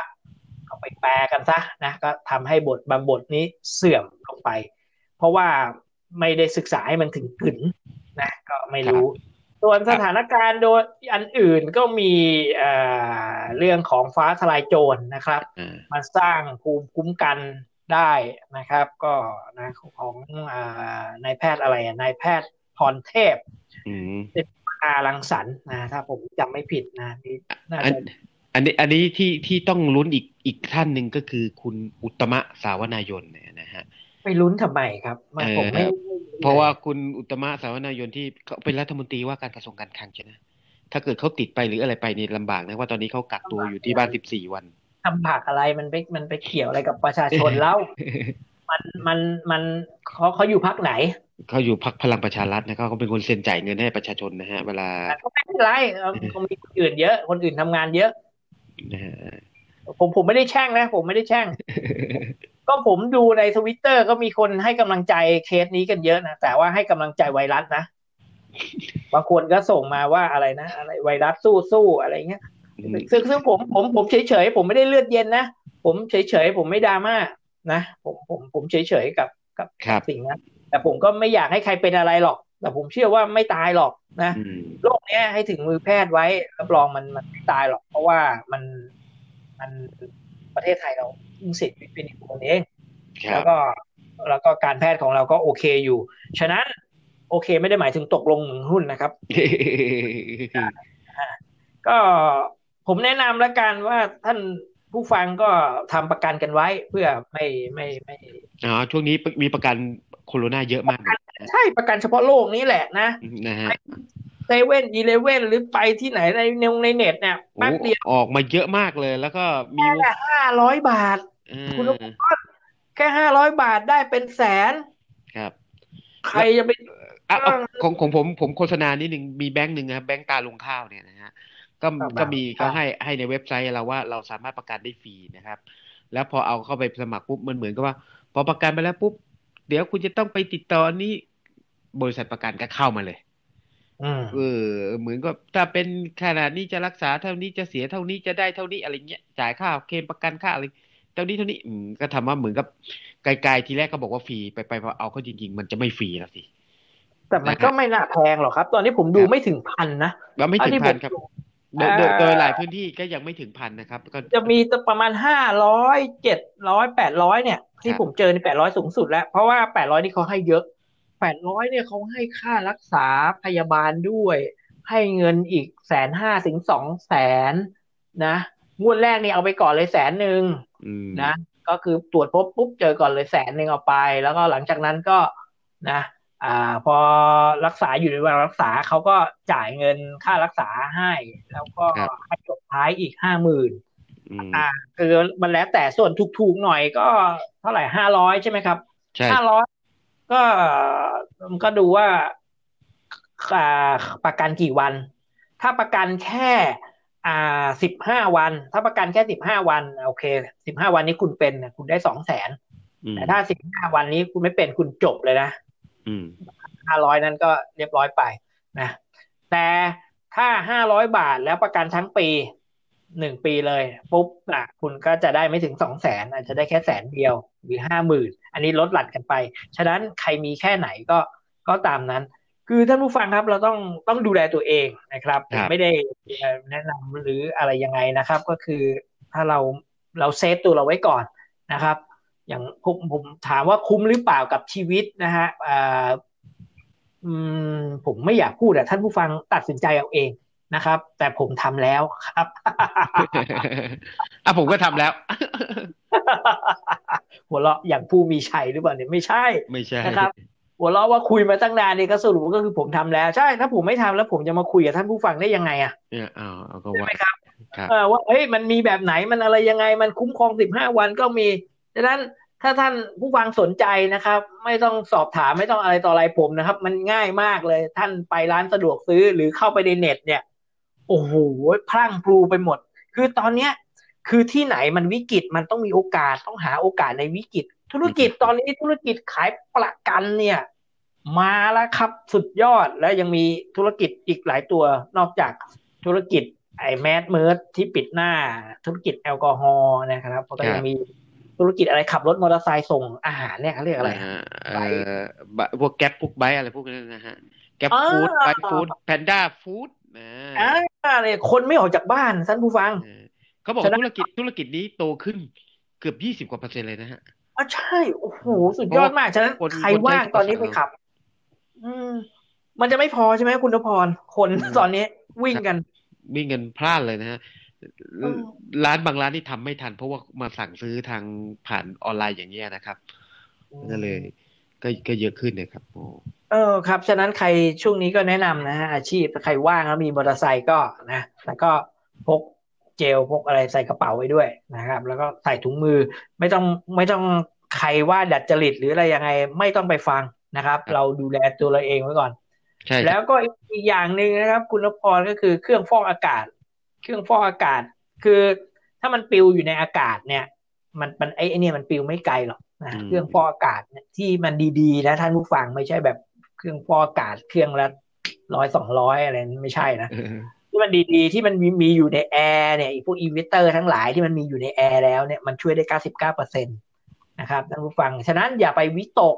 ก็ไปแปลกันซะนะก็ทำให้บทบางบทนี้เสื่อมลงไป เพราะว่า ไม่ได้ศึกษาให้มันถึงกึ๋นนะก็ไม่รู้ ส่วนสถานการณ์โดยอันอื่นก็มีเอ่อเรื่องของฟ้าทลายโจรนะครับอ่ามาสร้างภูมิคุ้มกันได้นะครับ ก็นะของอานายแพทย์อะไรอะนายแพทย์พรเทพอืมอารังสรรค์นะถ้าผมจำไม่ผิดนะนี่น่าอันจะอันนี้อันนี้ที่ที่ต้องลุ้นอีกอีกท่านหนึ่งก็คือคุณอุตตมะสาวนายนเนี่ยนะฮะ ไม่ลุ้นทำไมครับมันเออผมไม่เพราะว่าคุณอุตตมะสาวนายนที่เขาเป็นรัฐมนตรีว่าการกระทรวงการคลังใช่ไหมถ้าเกิดเขาติดไปหรืออะไรไปนี่ลำบากนะว่าตอนนี้เขากักตัวอยู่ที่บ้านสิบสี่วันทำผักอะไรมันไปมันไปเกี่ยวอะไรกับประชาชนแล้ว มันมันมันเขาเขาอยู่พักไหนเขาอยู่พักพลังประชารัฐนะครับเขาเป็นคนเซ็นจ่ายเงินให้ประชาชนนะฮะ เวลาแต่ก็ไม่เป็นไรเออเขามีคนอื่นเยอะ คนอื่นทำงานเยอะนะฮะผมผมไม่ได้แช่งนะ ผมไม่ได้แช่ง ก็ผมดูในทวิตเตอร์ก็มีคนให้กำลังใจเคสนี้กันเยอะนะ แต่ว่าให้กำลังใจไวรัสนะ บางคนก็ส่งมาว่าอะไรนะ อะไรไวรัสสู้สู้อะไรเงี้ยซึ่งซึ่งผมผมผมเฉยเฉยๆผมไม่ได้เลือดเย็นนะ ผมเฉยเฉยๆผมไม่ดราม่านะผมผมผมเฉยเฉยๆกับกับครับสิ่งนั้นแต่ผมก็ไม่อยากให้ใครเป็นอะไรหรอก แต่ผมเชื่อว่าไม่ตายหรอกนะอืมโรคเนี้ยให้ถึงมือแพทย์ไว้รับรองมันมันไม่ตายหรอก เพราะว่ามันมันประเทศไทยเรา เพิ่งเสร็จเป็นอีกคนเองคแล้รัวบก็แล้วก็การแพทย์ของเราก็โอเคอยู่ ฉะนั้นโอเคไม่ได้หมายถึงตกลงหุ้นนะครับ ก็ผมแนะนำแล้วกันว่าท่านผู้ฟังก็ทำประกันกันไว้เพื่อไม่ไม่ไม่อ๋อช่วงนี้มีประกันโคโรนาเยอะมากนะใช่ประกันเฉพาะโรคนี้แหละนะนะฮะ เซเว่นอีเลเว่นหรือไปที่ไหนในในในเน็ตเนี่ยโอ้แป๊บเดียวออกมาเยอะมากเลย แล้วก็มีแค่ห้าร้อยบาทเอคุณอลูกบอลแค่ห้าร้อยบาทได้เป็นแสน ครับ ใครจะไปอะเอาเออของของผมผมโฆษณานิดหนึ่งมีแบงค์หนึ่งนะแบงค์ตาลุงข้าวเนี่ยนะฮะก็ครับก็มีครัเขาบให้ให้ในเว็บไซต์เราว่าเราสามารถประกันได้ฟรีนะครับ แล้วพอเอาเข้าไปสมัครปุ๊บมันเหมือนกับว่า พอประกันไปแล้วปุ๊บ เดี๋ยวคุณจะต้องไปติดต่ออันนี้ บริษัทประกันก็เข้ามาเลยอืม เออ เหมือนกับถ้าเป็นขนาดนี้จะรักษาเท่านี้จะเสียเท่านี้จะได้เท่านี้อะไรเงี้ยจ่ายค่าเคลมประกันค่าอะไรเท่านี้เท่านี้อืมก็ทำว่าเหมือนกับไกลๆทีแรกก็บอกว่าฟรีไปไปพอเอาเข้าจริง ๆ มันจะไม่ฟรีแล้วสิแต่มันนะฮะก็ไม่น่าแพงหรอกครับ ตอนนี้ผมดูครับไม่ถึงพันนะว่าไม่อันถึงนี้พันผมครับดูโดยโดยอ่าโดยหลายพื้นที่ก็ยังไม่ถึงพันนะครับก็จะมีประมาณห้าร้อยเจ็ดร้อยแปดร้อยเนี่ย ที่ครับผมเจอในแปดร้อยสูงสุดแล้ว เพราะว่าแปดร้อยนี่เขาให้เยอะ แปดร้อยเนี่ยเขาให้ค่ารักษาพยาบาลด้วย ให้เงินอีกแสนห้าถึงสองแสนนะงวดแรกนี่เอาไปก่อนเลยแสนหนึ่งอืมนะ ก็คือตรวจพบปุ๊บเจอก่อนเลยแสนหนึ่งเอาไป แล้วก็หลังจากนั้นก็นะอ่าพอรักษาอยู่ในระหว่างรักษาเขาก็จ่ายเงินค่ารักษาให้ แล้วก็ครับให้จบท้ายอีกห้าหมื่นอืมอ่าคือมันแล้วแต่ส่วนถูกๆหน่อยก็เท่าไหร่ห้าร้อยใช่ไหมครับใช่ห้าร้อย ก็มันก็ดูว่าอ่าประกันกี่วัน ถ้าประกันแค่อ่าสิบห้าวัน ถ้าประกันแค่สิบห้าวัน โอเคสิบห้าวันนี้คุณเป็นเนี่ยคุณได้สองแสนอืมแต่ถ้าสิบห้าวันนี้คุณไม่เป็นคุณจบเลยนะอืมห้าร้อยนั้นก็เรียบร้อยไปนะ แต่ถ้าห้าร้อยบาทแล้วประกันทั้งปี หนึ่งปีเลย ปุ๊บอะคุณก็จะได้ไม่ถึงสองแสนอาจจะได้แค่แสนเดียว หรือห้าหมื่นอันนี้ลดหลั่นกันไป ฉะนั้นใครมีแค่ไหนก็ก็ตามนั้น คือท่านผู้ฟังครับเราต้องต้องดูแลตัวเองนะครับครับไม่ได้แนะนำหรืออะไรยังไงนะครับ ก็คือถ้าเราเราเซฟตัวเราไว้ก่อนนะครับ อย่างผมผมถามว่าคุ้มหรือเปล่ากับชีวิตนะฮะอ่าอืมผมไม่อยากพูดอะท่านผู้ฟังตัดสินใจเอาเอง นะครับ แต่ผมทำแล้วครับ อะผมก็ทำแล้ว หัวเราะอย่างผู้มีชัยหรือเปล่าเนี่ยไม่ใช่ ไม่ใช่นะครับ หัวเราะว่าคุยมาตั้งนานนี่ก็สรุปก็คือผมทำแล้วใช่ ถ้าผมไม่ทำแล้วผมจะมาคุยกับท่านผู้ฟังได้ยังไงอะเนี่ยเอาเอาก็ใช่ว่าไหมครับครับเออว่าเฮ้ยมันมีแบบไหนมันอะไรยังไง มันคุ้มครองสิบห้าวันก็มีดังนั้นถ้าท่านผู้ฟังสนใจนะครับ ไม่ต้องสอบถามไม่ต้องอะไรต่ออะไรผมนะครับ มันง่ายมากเลยท่านไปร้านสะดวกซื้อหรือเข้าไปในเน็ตเนี่ย โอ้โหพรั่งพรูไปหมด คือตอนเนี้ย คือที่ไหนมันวิกฤตมันต้องมีโอกาสต้องหาโอกาสในวิกฤต ธุรกิจตอนนี้ธุรกิจขายประกันเนี่ย มาแล้วครับสุดยอดแล้วยังมีธุรกิจอีกหลายตัวนอกจากธุรกิจไอ้แมสก์เมิร์กที่ปิดหน้าธุรกิจแอลกอฮอล์นะครับแล้วก็ยังมีธุรกิจอะไรขับรถมอเตอร์ไซค์ส่งอาหารเนี่ยเขาเรียกอะไรนะฮะเอ่อบะพวก Grab พวก Bike อะไรพวกนั้นนะฮะแก๊ปอ่าฟู้ดไบค์ฟู้ดแพนด้าฟู้ดนะ อ่าเนี่ยคนไม่ออกจากบ้านท่านผู้ฟังเออเขาบอกฉะนั้นธุรกิจธุรกิจนี้โตขึ้นเกือบยี่สิบกว่าเปอร์เซ็นต์เลยนะฮะอ๋อใช่โอ้โหสุดยอดมากฉะนั้นคนใครคนใช้ว่างตอนนี้ไปขับ อืม มันจะไม่พอใช่ไหมคุณนพรคนอืมตอนนี้วิ่งกัน วิ่งกันพลาดเลยนะฮะเออร้านบางร้านที่ทำไม่ทัน เพราะว่ามาสั่งซื้อทางผ่านออนไลน์อย่างเงี้ยนะครับก็เลย ก็ก็เยอะขึ้นนะครับโอ้ เออครับ ฉะนั้นใครช่วงนี้ก็แนะนำนะฮะอาชีพถ้าใครว่างแล้วมีมอเตอร์ไซค์ก็นะแล้วก็พกเจลพกอะไรใส่กระเป๋าไว้ด้วยนะครับ แล้วก็ใส่ถุงมือไม่ต้องไม่ต้องใครว่าดัดจริตหรืออะไรยังไงไม่ต้องไปฟังนะครับ เราดูแลตัวเราเองไว้ก่อนใช่ครับแล้วก็อีกอย่างหนึ่งนะครับ คุณนพรก็คือเครื่องฟอกอากาศ เครื่องฟอกอากาศ คือถ้ามันปลิวอยู่ในอากาศเนี่ย มันมันไอ้ไอ้เนี่ยมันปลิวไม่ไกลหรอกนะอืมเครื่องฟอกอากาศเนี่ยที่มันดีๆนะท่านผู้ฟังไม่ใช่แบบ เครื่องฟอกอากาศเครื่องละร้อยสองร้อยอะไรนั่นไม่ใช่นะเออที่มันดีๆที่มันมีมีอยู่ในแอร์เนี่ยไอ้พวกอินเวอร์เตอร์ทั้งหลายที่มันมีอยู่ในแอร์แล้วเนี่ยมันช่วยได้เก้าสิบเก้าเปอร์เซ็นต์นะครับท่านผู้ฟัง ฉะนั้นอย่าไปวิตก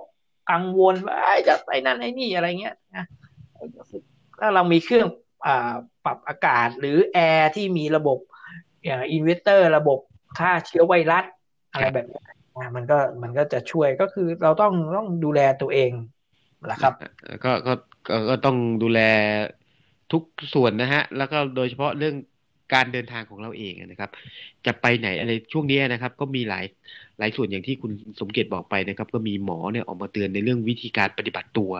กังวลว่าไอ้จะไอ้นั่นไอ้นี่อะไรเงี้ยนะถ้าเรามีเครื่องอ่าปรับอากาศหรือแอร์ที่มีระบบอย่างอินเวอร์เตอร์ระบบฆ่าเชื้อไวรัสอะไรแบบนี้อ่ามันก็มันก็จะช่วยก็คือเราต้องต้องดูแลตัวเอง แหละครับก็ก็ก็ต้องดูแลทุกส่วนนะฮะ แล้วก็โดยเฉพาะเรื่องการเดินทางของเราเองนะครับ จะไปไหนอะไรช่วงนี้นะครับ ก็มีหลายหลายส่วนอย่างที่คุณสมเกียรติบอกไปนะครับ ก็มีหมอเนี่ยออกมาเตือนในเรื่องวิธีการปฏิบัติตัว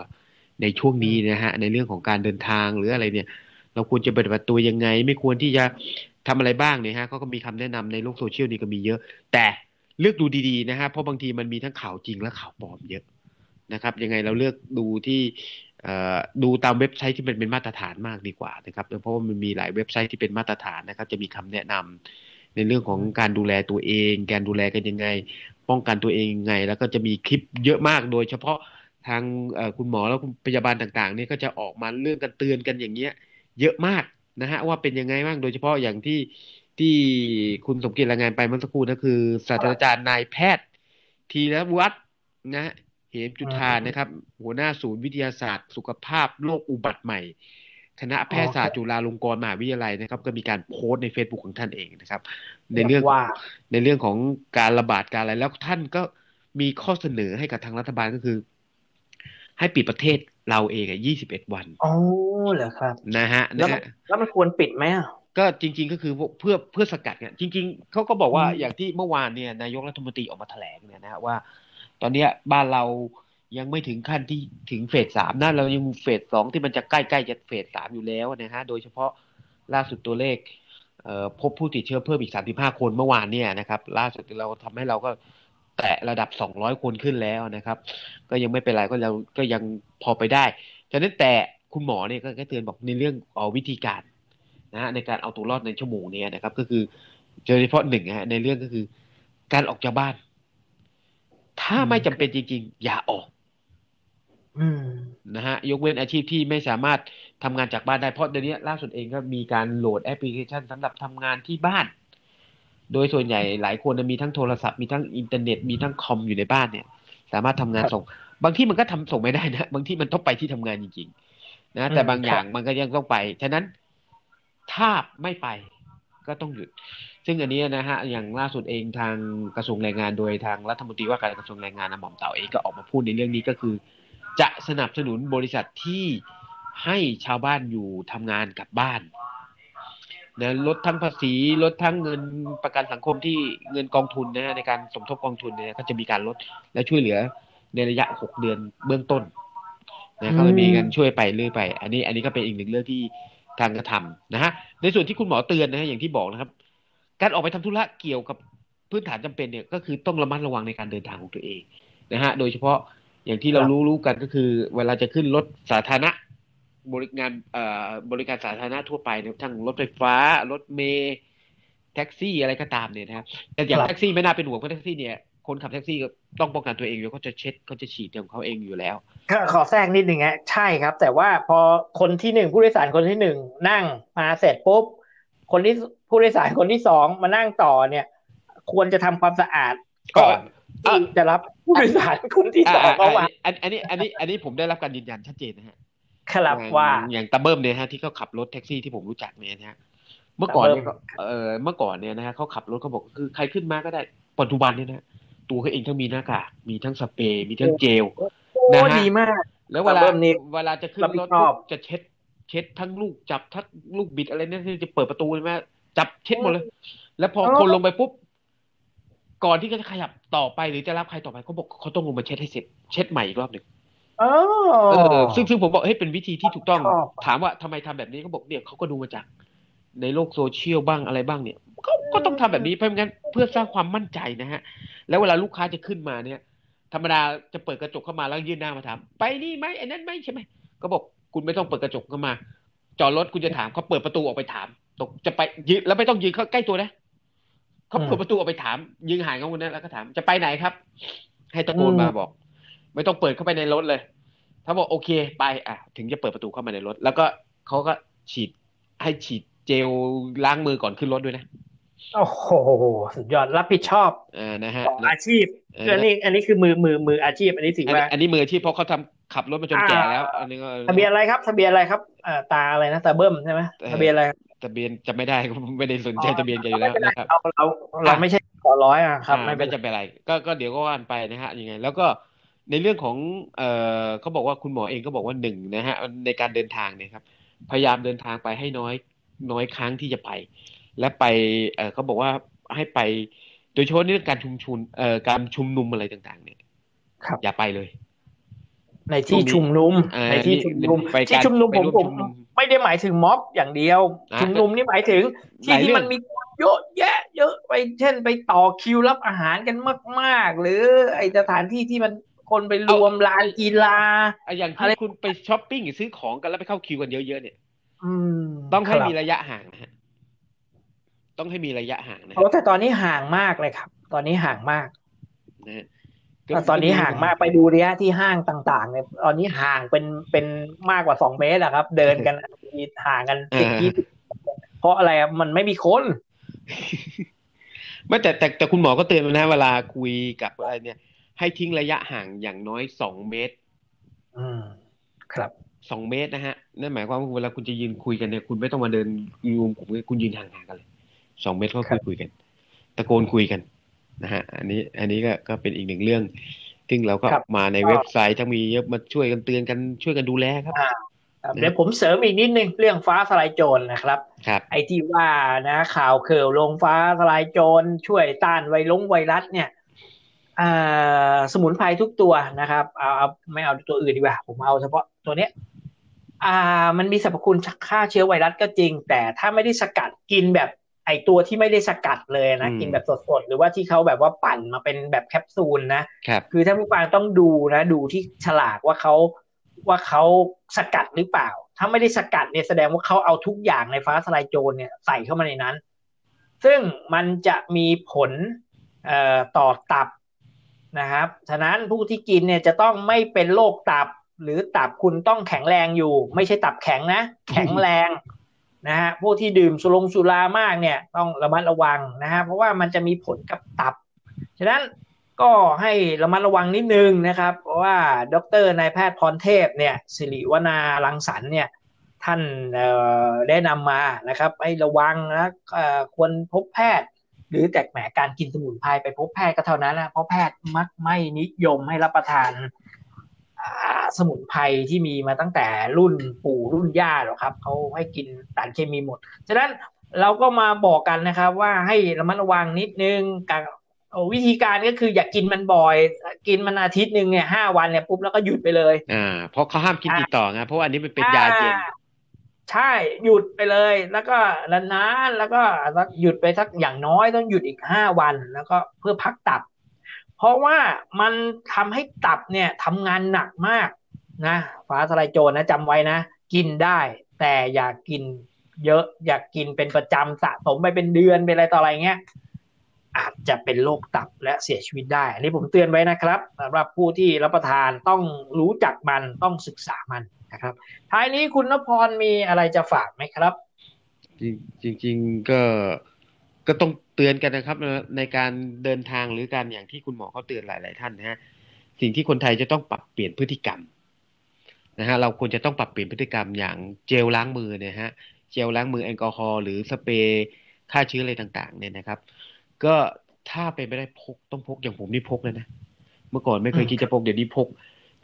ในช่วงนี้นะฮะในเรื่องของการเดินทางหรืออะไรเนี่ย เราควรจะปฏิบัติตัวยังไง ไม่ควรที่จะทำอะไรบ้างเนี่ยฮะเขาก็มีคำแนะนำในโลกโซเชียลนี่ก็มีเยอะ แต่เลือกดูดีๆนะฮะเพราะบางทีมันมีทั้งข่าวจริงและข่าวปลอมเยอะ นะครับ ยังไงเราเลือกดูที่ดูตามเว็บไซต์ที่มันเป็นมาตรฐานมากดีกว่านะครับ เพราะว่ามันมีหลายเว็บไซต์ที่เป็นมาตรฐานนะครับ จะมีคำแนะนำในเรื่องของการดูแลตัวเอง การดูแลกันยังไง ป้องกันตัวเองยังไง แล้วก็จะมีคลิปเยอะมากโดย เฉพาะทางคุณหมอแล้วคุณพยาบาลต่างๆ เนี่ยก็จะออกมาเรื่องกันเตือนกันอย่างเงี้ย เยอะมากนะฮะว่าเป็นยังไงบ้างโดยเฉพาะอย่างที่ที่คุณสมเกียรติรายงานไปเมื่อสักครู่นั่นคือศาสตราจารย์นายแพทย์ธีรวัฒน์นะ เหมจุธานะครับ หัวหน้าศูนย์วิทยาศาสตร์ สุขภาพโรคอุบัติใหม่ คณะแพทยศาสตร์จุฬาลงกรณ์มหาวิทยาลัยนะครับ ก็มีการโพสต์ใน Facebook ของท่านเองนะครับ ในเรื่องว่าในเรื่องของการระบาดการอะไรแล้วท่านก็มีข้อเสนอให้กับทางรัฐบาลก็คือ ให้ปิดประเทศเราเองอะ21วันอ๋อเหรอครับ นะฮะแล้วนะมันฮะแล้วมันควรปิดไหมอะก็จริง ๆ ก็คือเพื่อเพื่อสกัดเนี่ยจริง ๆเขาก็บอกว่าอืมอย่างที่เมื่อวานเนี่ยนายกรัฐมนตรีออกมาแถลงเนี่ยนะฮะว่า ตอนเนี้ยบ้านเรายังไม่ถึงขั้นที่ถึงเฟสสามนะเรายังเฟสสองที่มันจะใกล้ๆจะเฟสสามอยู่แล้วนะฮะโดยเฉพาะล่าสุดตัวเลขเพบผู้ติดเชื้อเพิ่มอีกสามสิบห้าคนเมื่อวานเนี่ยนะครับล่าสุดเราทำให้เราก็แตะระดับสองร้อยคนขึ้นแล้วนะครับ ก็ยังไม่เป็นไรก็เราก็ยังพอไปได้ฉะนั้นแต่คุณหมอเนี่ยก็เตือนบอกในเรื่องเอาวิธีการนะฮะในการเอาตัวรอดในชั่วโมงนี้นะครับ ก็คือโดยเฉพาะหนึ่งฮะในเรื่องก็คือการออกจากบ้าน ถ้าไม่จำเป็นจริง ๆ อย่าออกอืมนะฮะ ยกเว้นอาชีพที่ไม่สามารถทำงานจากบ้านได้ เพราะเดี๋ยวนี้ล่าสุดเองก็มีการโหลดแอปพลิเคชันสำหรับทำงานที่บ้าน โดยส่วนใหญ่หลายคนมีทั้งโทรศัพท์มีทั้งอินเทอร์เน็ตมีทั้งคอมอยู่ในบ้านเนี่ย สามารถทำงานส่ง บางที่มันก็ทำส่งไม่ได้นะ บางที่มันต้องไปที่ทำงานจริง ๆ นะ แต่บางอย่างมันก็ยังต้องไป ฉะนั้นถ้าไม่ไปก็ต้องหยุด ซึ่งอันนี้นะฮะอย่างล่าสุดเองทางกระทรวงแรงงานโดยทางรัฐมนตรีว่าการกระทรวงแรงงานนะหม่อมเต่าเองก็ออกมาพูดในเรื่องนี้ก็คือ จะสนับสนุนบริษัทที่ให้ชาวบ้านอยู่ทำงานกับบ้านนะลดทั้งภาษีลดทั้งเงินประกันสังคมที่เงินกองทุนนะในการสมทบกองทุนเนี่ยก็จะมีการลดและช่วยเหลือในระยะหกเดือนเบื้องต้นนะก็มีการช่วยไปเรื่อยไป อันนี้อันนี้ก็เป็นอีกหนึ่งเรื่องที่ทางกระทำนะฮะในส่วนที่คุณหมอเตือนนะฮะอย่างที่บอกนะครับ การออกไปทำธุระเกี่ยวกับพื้นฐานจำเป็นเนี่ยก็คือต้องระมัดระวังในการเดินทางของตัวเองนะฮะโดยเฉพาะอย่างที่เรารู้รู้กันก็คือ เวลาจะขึ้นรถสาธารณะบริการเอ่อบริการสาธารณะทั่วไปเนี่ยทั้งรถไฟฟ้า รถเมล์แท็กซี่อะไรก็ตามเนี่ยนะครับแต่อย่างแท็กซี่ไม่น่าเป็นห่วงเพราะแท็กซี่เนี่ยคนขับแท็กซี่ก็ต้องป้องกันตัวเองอยู่เขาจะเช็ดเขาจะฉีดของเขาเองอยู่แล้วขอแทรกนิดหนึ่งฮะใช่ครับ แต่ว่าพอคนที่หนึ่งผู้โดยสารคนที่หนึ่งนั่งมาเสร็จปุ๊บ คนที่ผู้โดยสารคนที่สองมานั่งต่อเนี่ย ควรจะทำความสะอาดก่อนที่จะรับผู้โดยสารคนที่สองเข้ามาอันอันนี้อันนี้อันนี้ผมได้รับการยืนยันชัดเจนนะฮะครับว่าอย่างตาเบิ้มเนี่ยฮะที่เขาขับรถแท็กซี่ที่ผมรู้จักเนี่ยนะฮะเมื่อก่อนเนี่ยเออเมื่อก่อนเนี่ยนะฮะเขาขับรถเขาบอกคือใครขึ้นมาก็ได้ปัจจุบันเนี่ยนะตัวเขาเองทั้งมีหน้ากากมีทั้งสเปรย์มีทั้งเจลนะฮะดีมากแล้วเวลาตาเบิ้มนี่เวลาจะขึ้นรับผิรดถชอบจะเช็ด เช็ดทั้งลูกจับทั้งลูกบิดอะไรเนี่ยที่จะเปิดประตูใช่ไหมจับเช็ดหมดเลย แล้วพอคนลงไปปุ๊บก่อนที่เขาจะขยับต่อไปหรือจะรับใครต่อไปเขาบอกเขาต้องลงมาเช็ดให้เสร็จเช็ดใหม่อีกรอบหนึ่งเอเอออซึ่งซึ่งผมบอกเฮ้ยเป็นวิธีที่ถูกต้องชอบถามว่าทำไมทำแบบนี้เขาบอกเนี่ยเขาก็ดูมาจาก ในโลกโซเชียลบ้างอะไรบ้างเนี่ยเขาก็ต้องทำแบบนี้เพราะงั้นเพื่อสร้างความมั่นใจนะฮะ แล้วเวลาลูกค้าจะขึ้นมาเนี่ย ธรรมดาจะเปิดกระจกเข้ามาแล้วยื่นหน้ามาถาม ไปนี่ไหมไอ้นั่นไหมใช่ไหมก็บอก คุณไม่ต้องเปิดกระจกเข้ามา จอดรถคุณจะถามเขาเปิดประตูออกไปถาม ตกจะไปยืนแล้วไม่ต้องยืนเขาใกล้ตัวนะเขาเปิดประตูออกไปถาม ยืนห่างกันคนนั้นแล้วก็ถามจะไปไหนครับ ให้ตะโกนมาบอก ไม่ต้องเปิดเข้าไปในรถเลย ถ้าบอกโอเคไปอะ ถึงจะเปิดประตูเข้ามาในรถ แล้วก็เขาก็ฉีดให้ฉีดเจลล้างมือก่อนขึ้นรถด้วยนะโอ้โหสุดยอดรับผิดชอบอ่านะฮะของอาชีพเออคืออันนี้ อันนี้คือมือมือมืออาชีพ อันนี้ถืออันว่านี้อันนี้มืออาชีพเพราะเขาทำ ขับรถมาจนแก่แล้ว อันนี้ก็ทะเบียนอะไรครับทะเบียนอะไรครับอ่าตาอะไรนะตาเบิ้มใช่ไหมเออทะเบียนอะไรทะเบียนจะไม่ได้ไม่ได้สนใจทะเบียนแกอยู่แล้วนะครับเราเราเราไม่ใช่ขอร้อยอะครับอ่าไม่เป็ไม่นไรจะเป็นไรก็ก็เดี๋ยวก็ว่านไปนะฮะยังไง แล้วก็ในเรื่องของเอ่อเขาบอกว่าคุณหมอเองก็บอกว่าหนึ่งนะฮะในการเดินทางเนี่ยครับ พยายามเดินทางไปให้น้อยน้อยครั้งที่จะไป และไปเอ่อเขาบอกว่าให้ไปโดยเฉพาะเรื่องการชุมชุนเอ่อการชุมนุมอะไรต่าง ๆ เนี่ยครับอย่าไปเลย ในที่ชุมนุมอ่าในที่ชุมนุมไปการที่ชุมนุมไปผมร่วมผมชุมนุมไม่ได้หมายถึงม็อบอย่างเดียวอ่าชุมนุมนี่หมายถึงหที่ลายที่เรื่องมันมีคนเยอะแยะ เยอะไปเช่นไปต่อคิวรับอาหารกันมาก ๆ หรือไอสถานที่ที่มันคนไปรวมลานกีฬาอะอย่างอะไรที่คุณไปช้อปปิ้งหรือซื้อของกันแล้วไปเข้าคิวกันเยอะๆเนี่ยอืมต้องให้ครับมีระยะห่างนะฮะต้องให้มีระยะห่างนะโอ้ฮะแต่ตอนนี้ห่างมากเลยครับ ตอนนี้ห่างมากนะฮะแต่ตอนนี้ห่างมากไปดูเนี้ยที่ห้างต่าง ๆ เนี่ย ตอนนี้ห่างเป็นเป็นมากกว่าสองเมตรอะครับ เดินกันมีห่างกันสิบยี่สิบเพราะอะไรอะมันไม่มีคนไม่แต่แต่แต่คุณหมอก็เตือนมานะเวลาคุยกับอะไรเนี่ย ให้ทิ้งระยะห่างอย่างน้อยสองเมตรอืมครับสองเมตรนะฮะนั่นหมายความว่าเวลาคุณจะยืนคุยกันเนี่ย คุณไม่ต้องมาเดินรวมกลุ่มกันคุณยืนห่างๆกันเลยสองเมตรก็ครัคุยบคุยกัน ตะโกนคุยกัน นะฮะอันนี้อันนี้ก็ก็เป็นอีกหนึ่งเรื่อง ซึ่งเราก็ครับมาในเว็บไซต์ทั้งมีเยอะมาช่วยกันเตือนกันช่วยกันดูแลครับอ่าครับเดี๋ยวผมเสริมอีกนิดนึงเรื่องฟ้าสลายโจรนะครับครับไอ้ที่ว่านะข่าวเข่าวลงฟ้าทลายโจรช่วยต้านไวลงไวรัสเนี่ยอ่าสมุนไพรทุกตัวนะครับเอาเอาไม่เอาตัวอื่นดีกว่า ผมเอาเฉพาะตัวเนี้ยอ่ามันมีสรรพคุณฆ่าเชื้อไวรัสก็จริง แต่ถ้าไม่ได้สกัดกินแบบ ไอตัวที่ไม่ได้สกัดเลยนะอืมกินแบบสดๆ หรือว่าที่เขาแบบว่าปั่นมาเป็นแบบแคปซูลนะครับคือท่านผู้ฟังต้องดูนะ ดูที่ฉลากว่าเขาว่าเขาสกัดหรือเปล่า ถ้าไม่ได้สกัดเนี่ยแสดงว่าเขาเอาทุกอย่างในฟ้าสลายโจรเนี่ยใส่เข้ามาในนั้น ซึ่งมันจะมีผลเอ่อต่อตับนะครับ ฉะนั้นผู้ที่กินเนี่ยจะต้องไม่เป็นโรคตับ หรือตับคุณต้องแข็งแรงอยู่ ไม่ใช่ตับแข็งนะ แข็งแรง นะฮะพวกที่ดื่มสุรงสุรามากเนี่ยต้องระมัดระวังนะฮะเพราะว่ามันจะมีผลกับตับ ฉะนั้นก็ให้ระมัดระวังนิดนึงนะครับ เพราะว่าดรนายแพทย์พรเทพเนี่ยสิริวนารังสรรเนี่ยท่านได้นำมานะครับให้ระวังนะควรพบแพทย์ หรือแต่แหมการกินสมุนไพรไปพบแพทย์ก็เท่านั้นนะเพราะแพทย์มักไม่นิยมให้รับประทาน สมุนไพรที่มีมาตั้งแต่รุ่นปู่รุ่นย่าหรอกครับเขาให้กินสารเคมีหมด ฉะนั้นเราก็มาบอกกันนะครับว่าให้ระมัดระวังนิดนึงการวิธีการก็คืออย่ากกินมันบ่อย กินมันอาทิตย์หนึ่งเนี่ยห้าวันเนี่ยปุ๊บแล้วก็หยุดไปเลยอ่าเพราะเขาห้ามกินติดต่อไงเพราะว่าอันนี้มันเป็นยาเย็นใช่หยุดไปเลย แล้วก็นานแล้วก็หยุดไปสักอย่างน้อยต้องหยุดอีกห้าวันแล้วก็เพื่อพักตับ เพราะว่ามันทำให้ตับเนี่ยทำงานหนักมาก นะฟ้าทลายโจรนะจำไว้นะ กินได้แต่อย่ากกินเยอะอยากกินเป็นประจำสะสมไปเป็นเดือนเป็นอะไรต่ออะไรเงี้ยอาจจะเป็นโรคตับและเสียชีวิตได้อันนี้ผมเตือนไว้นะครับสำหรับผู้ที่รับประทานต้องรู้จักมันต้องศึกษามันนะครับ ท้ายนี้คุณนพรมีอะไรจะฝากไหมครับ จริงจริงก็ก็ต้องเตือนกันนะครับ ในการเดินทางหรือการอย่างที่คุณหมอเขาเตือนหลาย ๆ ท่านนะฮะสิ่งที่คนไทยจะต้องปรับเปลี่ยนพฤติกรรม นะฮะเราควรจะต้องปรับเปลี่ยนพฤติกรรมอย่างเจลล้างมือเนี่ยฮะเจลล้างมือแอลกอฮอล์หรือสเปรย์ฆ่าเชื้ออะไรต่างๆ เนี่ยนะครับ ก็ถ้าเป็นไม่ได้พกต้องพกอย่างผมนี่พกเลยนะเมื่อก่อนไม่เคยคิดจะพกเดี๋ยวนี้พก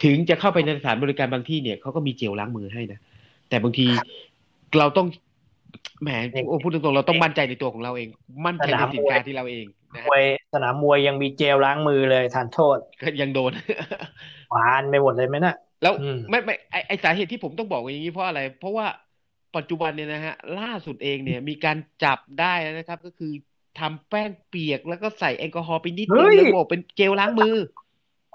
ถึงจะเข้าไปในสถานบริการบางที่เนี่ยเขาก็มีเจลล้างมือให้นะแต่บางทีเราต้องแหมโอ้พูดตรงๆเราต้องมั่นใจในตัวของเราเอง มั่นใจในสินค้าที่เราเองนะมวยสนามมวยยังมีเจลล้างมือเลยทานโทษ ก็ยังโดนหวานไปหมดเลยไหมนะ แล้วไม่ไม่ไอไอสาเหตุที่ผมต้องบอกอย่างนี้เพราะอะไร เพราะว่าปัจจุบันเนี่ยนะฮะล่าสุดเองเนี่ยมีการจับได้นะครับ ก็คือทำแป้งเปียกแล้วก็ใส่แอลกอฮอล์ไปนิดนึงแล้วบอกเป็นเจลล้างมือ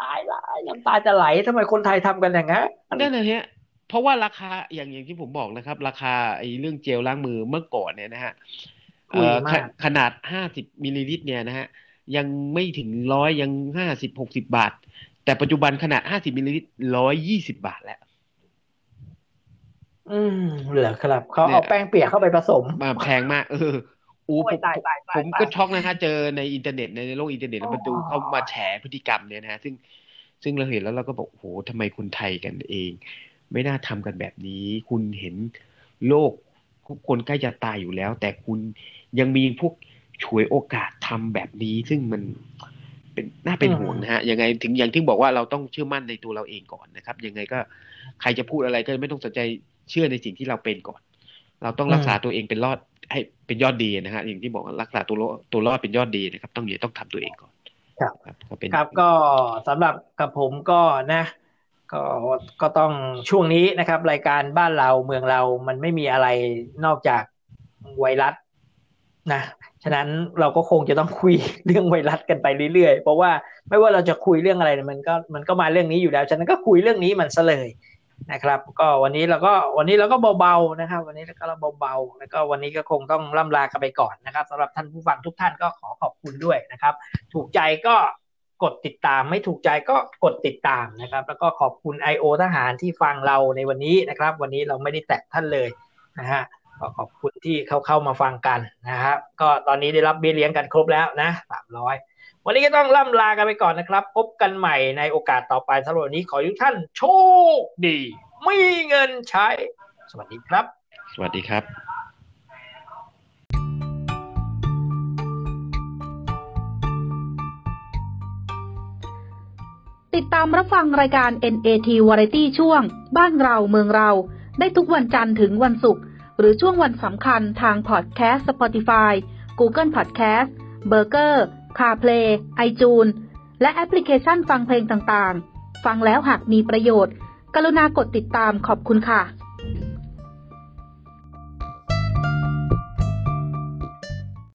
ตายละน้ำตาจะไหลทำไมคนไทยทำกันอย่างนั้นนั่นแหละฮะเพราะว่าราคาอย่างอย่างที่ผมบอกนะครับ ราคาไอ้เรื่องเจลล้างมือเมื่อก่อนเนี่ยนะฮะขนาดห้าสิบมิลลิลิตรเนี่ยนะฮะยังไม่ถึงร้อยยังห้าสิบหกสิบบาท แต่ปัจจุบันขนาดห้าสิบมิลลิลิตรร้อยยี่สิบบาทแล้ว อืมเหลือครับ เขาเอาแป้งเปียกเข้าไปผสมมาแพงมาก เอออู้ผมผมก็ช็อกนะฮะ เจอในอินเทอร์เน็ตในโลกอินเทอร์เน็ตแล้วมาดูเขามาแฉพฤติกรรมเนี่ยนะฮะซึ่งซึ่งเราเห็นแล้วเราก็บอกโอ้โหทำไมคนไทยกันเอง ไม่น่าทำกันแบบนี้ คุณเห็นโลกทุกคนใกล้จะตายอยู่แล้ว แต่คุณยังมีพวกฉวยโอกาสทำแบบนี้ ซึ่งมัน เป็นน่าเป็นห่วงนะฮะยังไงถึงอย่างที่บอกว่าเราต้องเชื่อมั่นในตัวเราเองก่อนนะครับ ยังไงก็ใครจะพูดอะไรก็ไม่ต้องสนใจเชื่อในสิ่งที่เราเป็นก่อน เราต้องรักษาตัวเองเป็นรอดให้เป็นยอดดีนะฮะอย่างที่บอกรักษาตัวตัวรอดเป็นยอดดีนะครับ ต้องอย่าต้องทำตัวเองก่อนครับครับก็สำหรับกับผมก็นะก็ก็ต้องช่วงนี้นะครับ รายการบ้านเราเมืองเรามันไม่มีอะไรนอกจากไวรัส นะฉะนั้นเราก็คงจะต้องคุยเรื่องไวรัสกันไปเรื่อยๆ เพราะว่าไม่ว่าเราจะคุยเรื่องอะไรมันก็มันก็มาเรื่องนี้อยู่แล้ว ฉะนั้นก็คุยเรื่องนี้มันซะเลยนะครับ ก็วันนี้เราก็วันนี้เราก็เบาๆนะครับ วันนี้เราก็เบาๆแล้วก็วันนี้ก็คงต้องล่ำลากันไปก่อนนะครับสำหรับท่านผู้ฟังทุกท่านก็ขอขอบคุณด้วยนะครับ ถูกใจก็กดติดตามไม่ถูกใจก็กดติดตามนะครับ แล้วก็ขอบคุณ I.O. ทหารที่ฟังเราในวันนี้นะครับ วันนี้เราไม่ได้แตะท่านเลยนะฮะ ขอบคุณที่เข้าเข้ามาฟังกันนะครับ ก็ตอนนี้ได้รับเบี้ยเลี้ยงกันครบแล้วนะสามร้อยวันนี้ก็ต้องล่ำลากันไปก่อนนะครับ พบกันใหม่ในโอกาสต่อไปสำหรับวันนี้ขอทุกท่านโชคดีมีเงินใช้ สวัสดีครับ สวัสดีครับติดตามรับฟังรายการ NAT Variety ช่วง บ้านเราเมืองเรา ได้ทุกวันจันทร์ถึงวันศุกร์ หรือช่วงวันสำคัญทางพอดแคสต์ Spotify Google Podcast b u r g e r CarPlay iTunes และแอปพลิเคชันฟังเพลงต่างๆ ฟังแล้วหากมีประโยชน์ กรุณากดติดตามขอบคุณค่ะ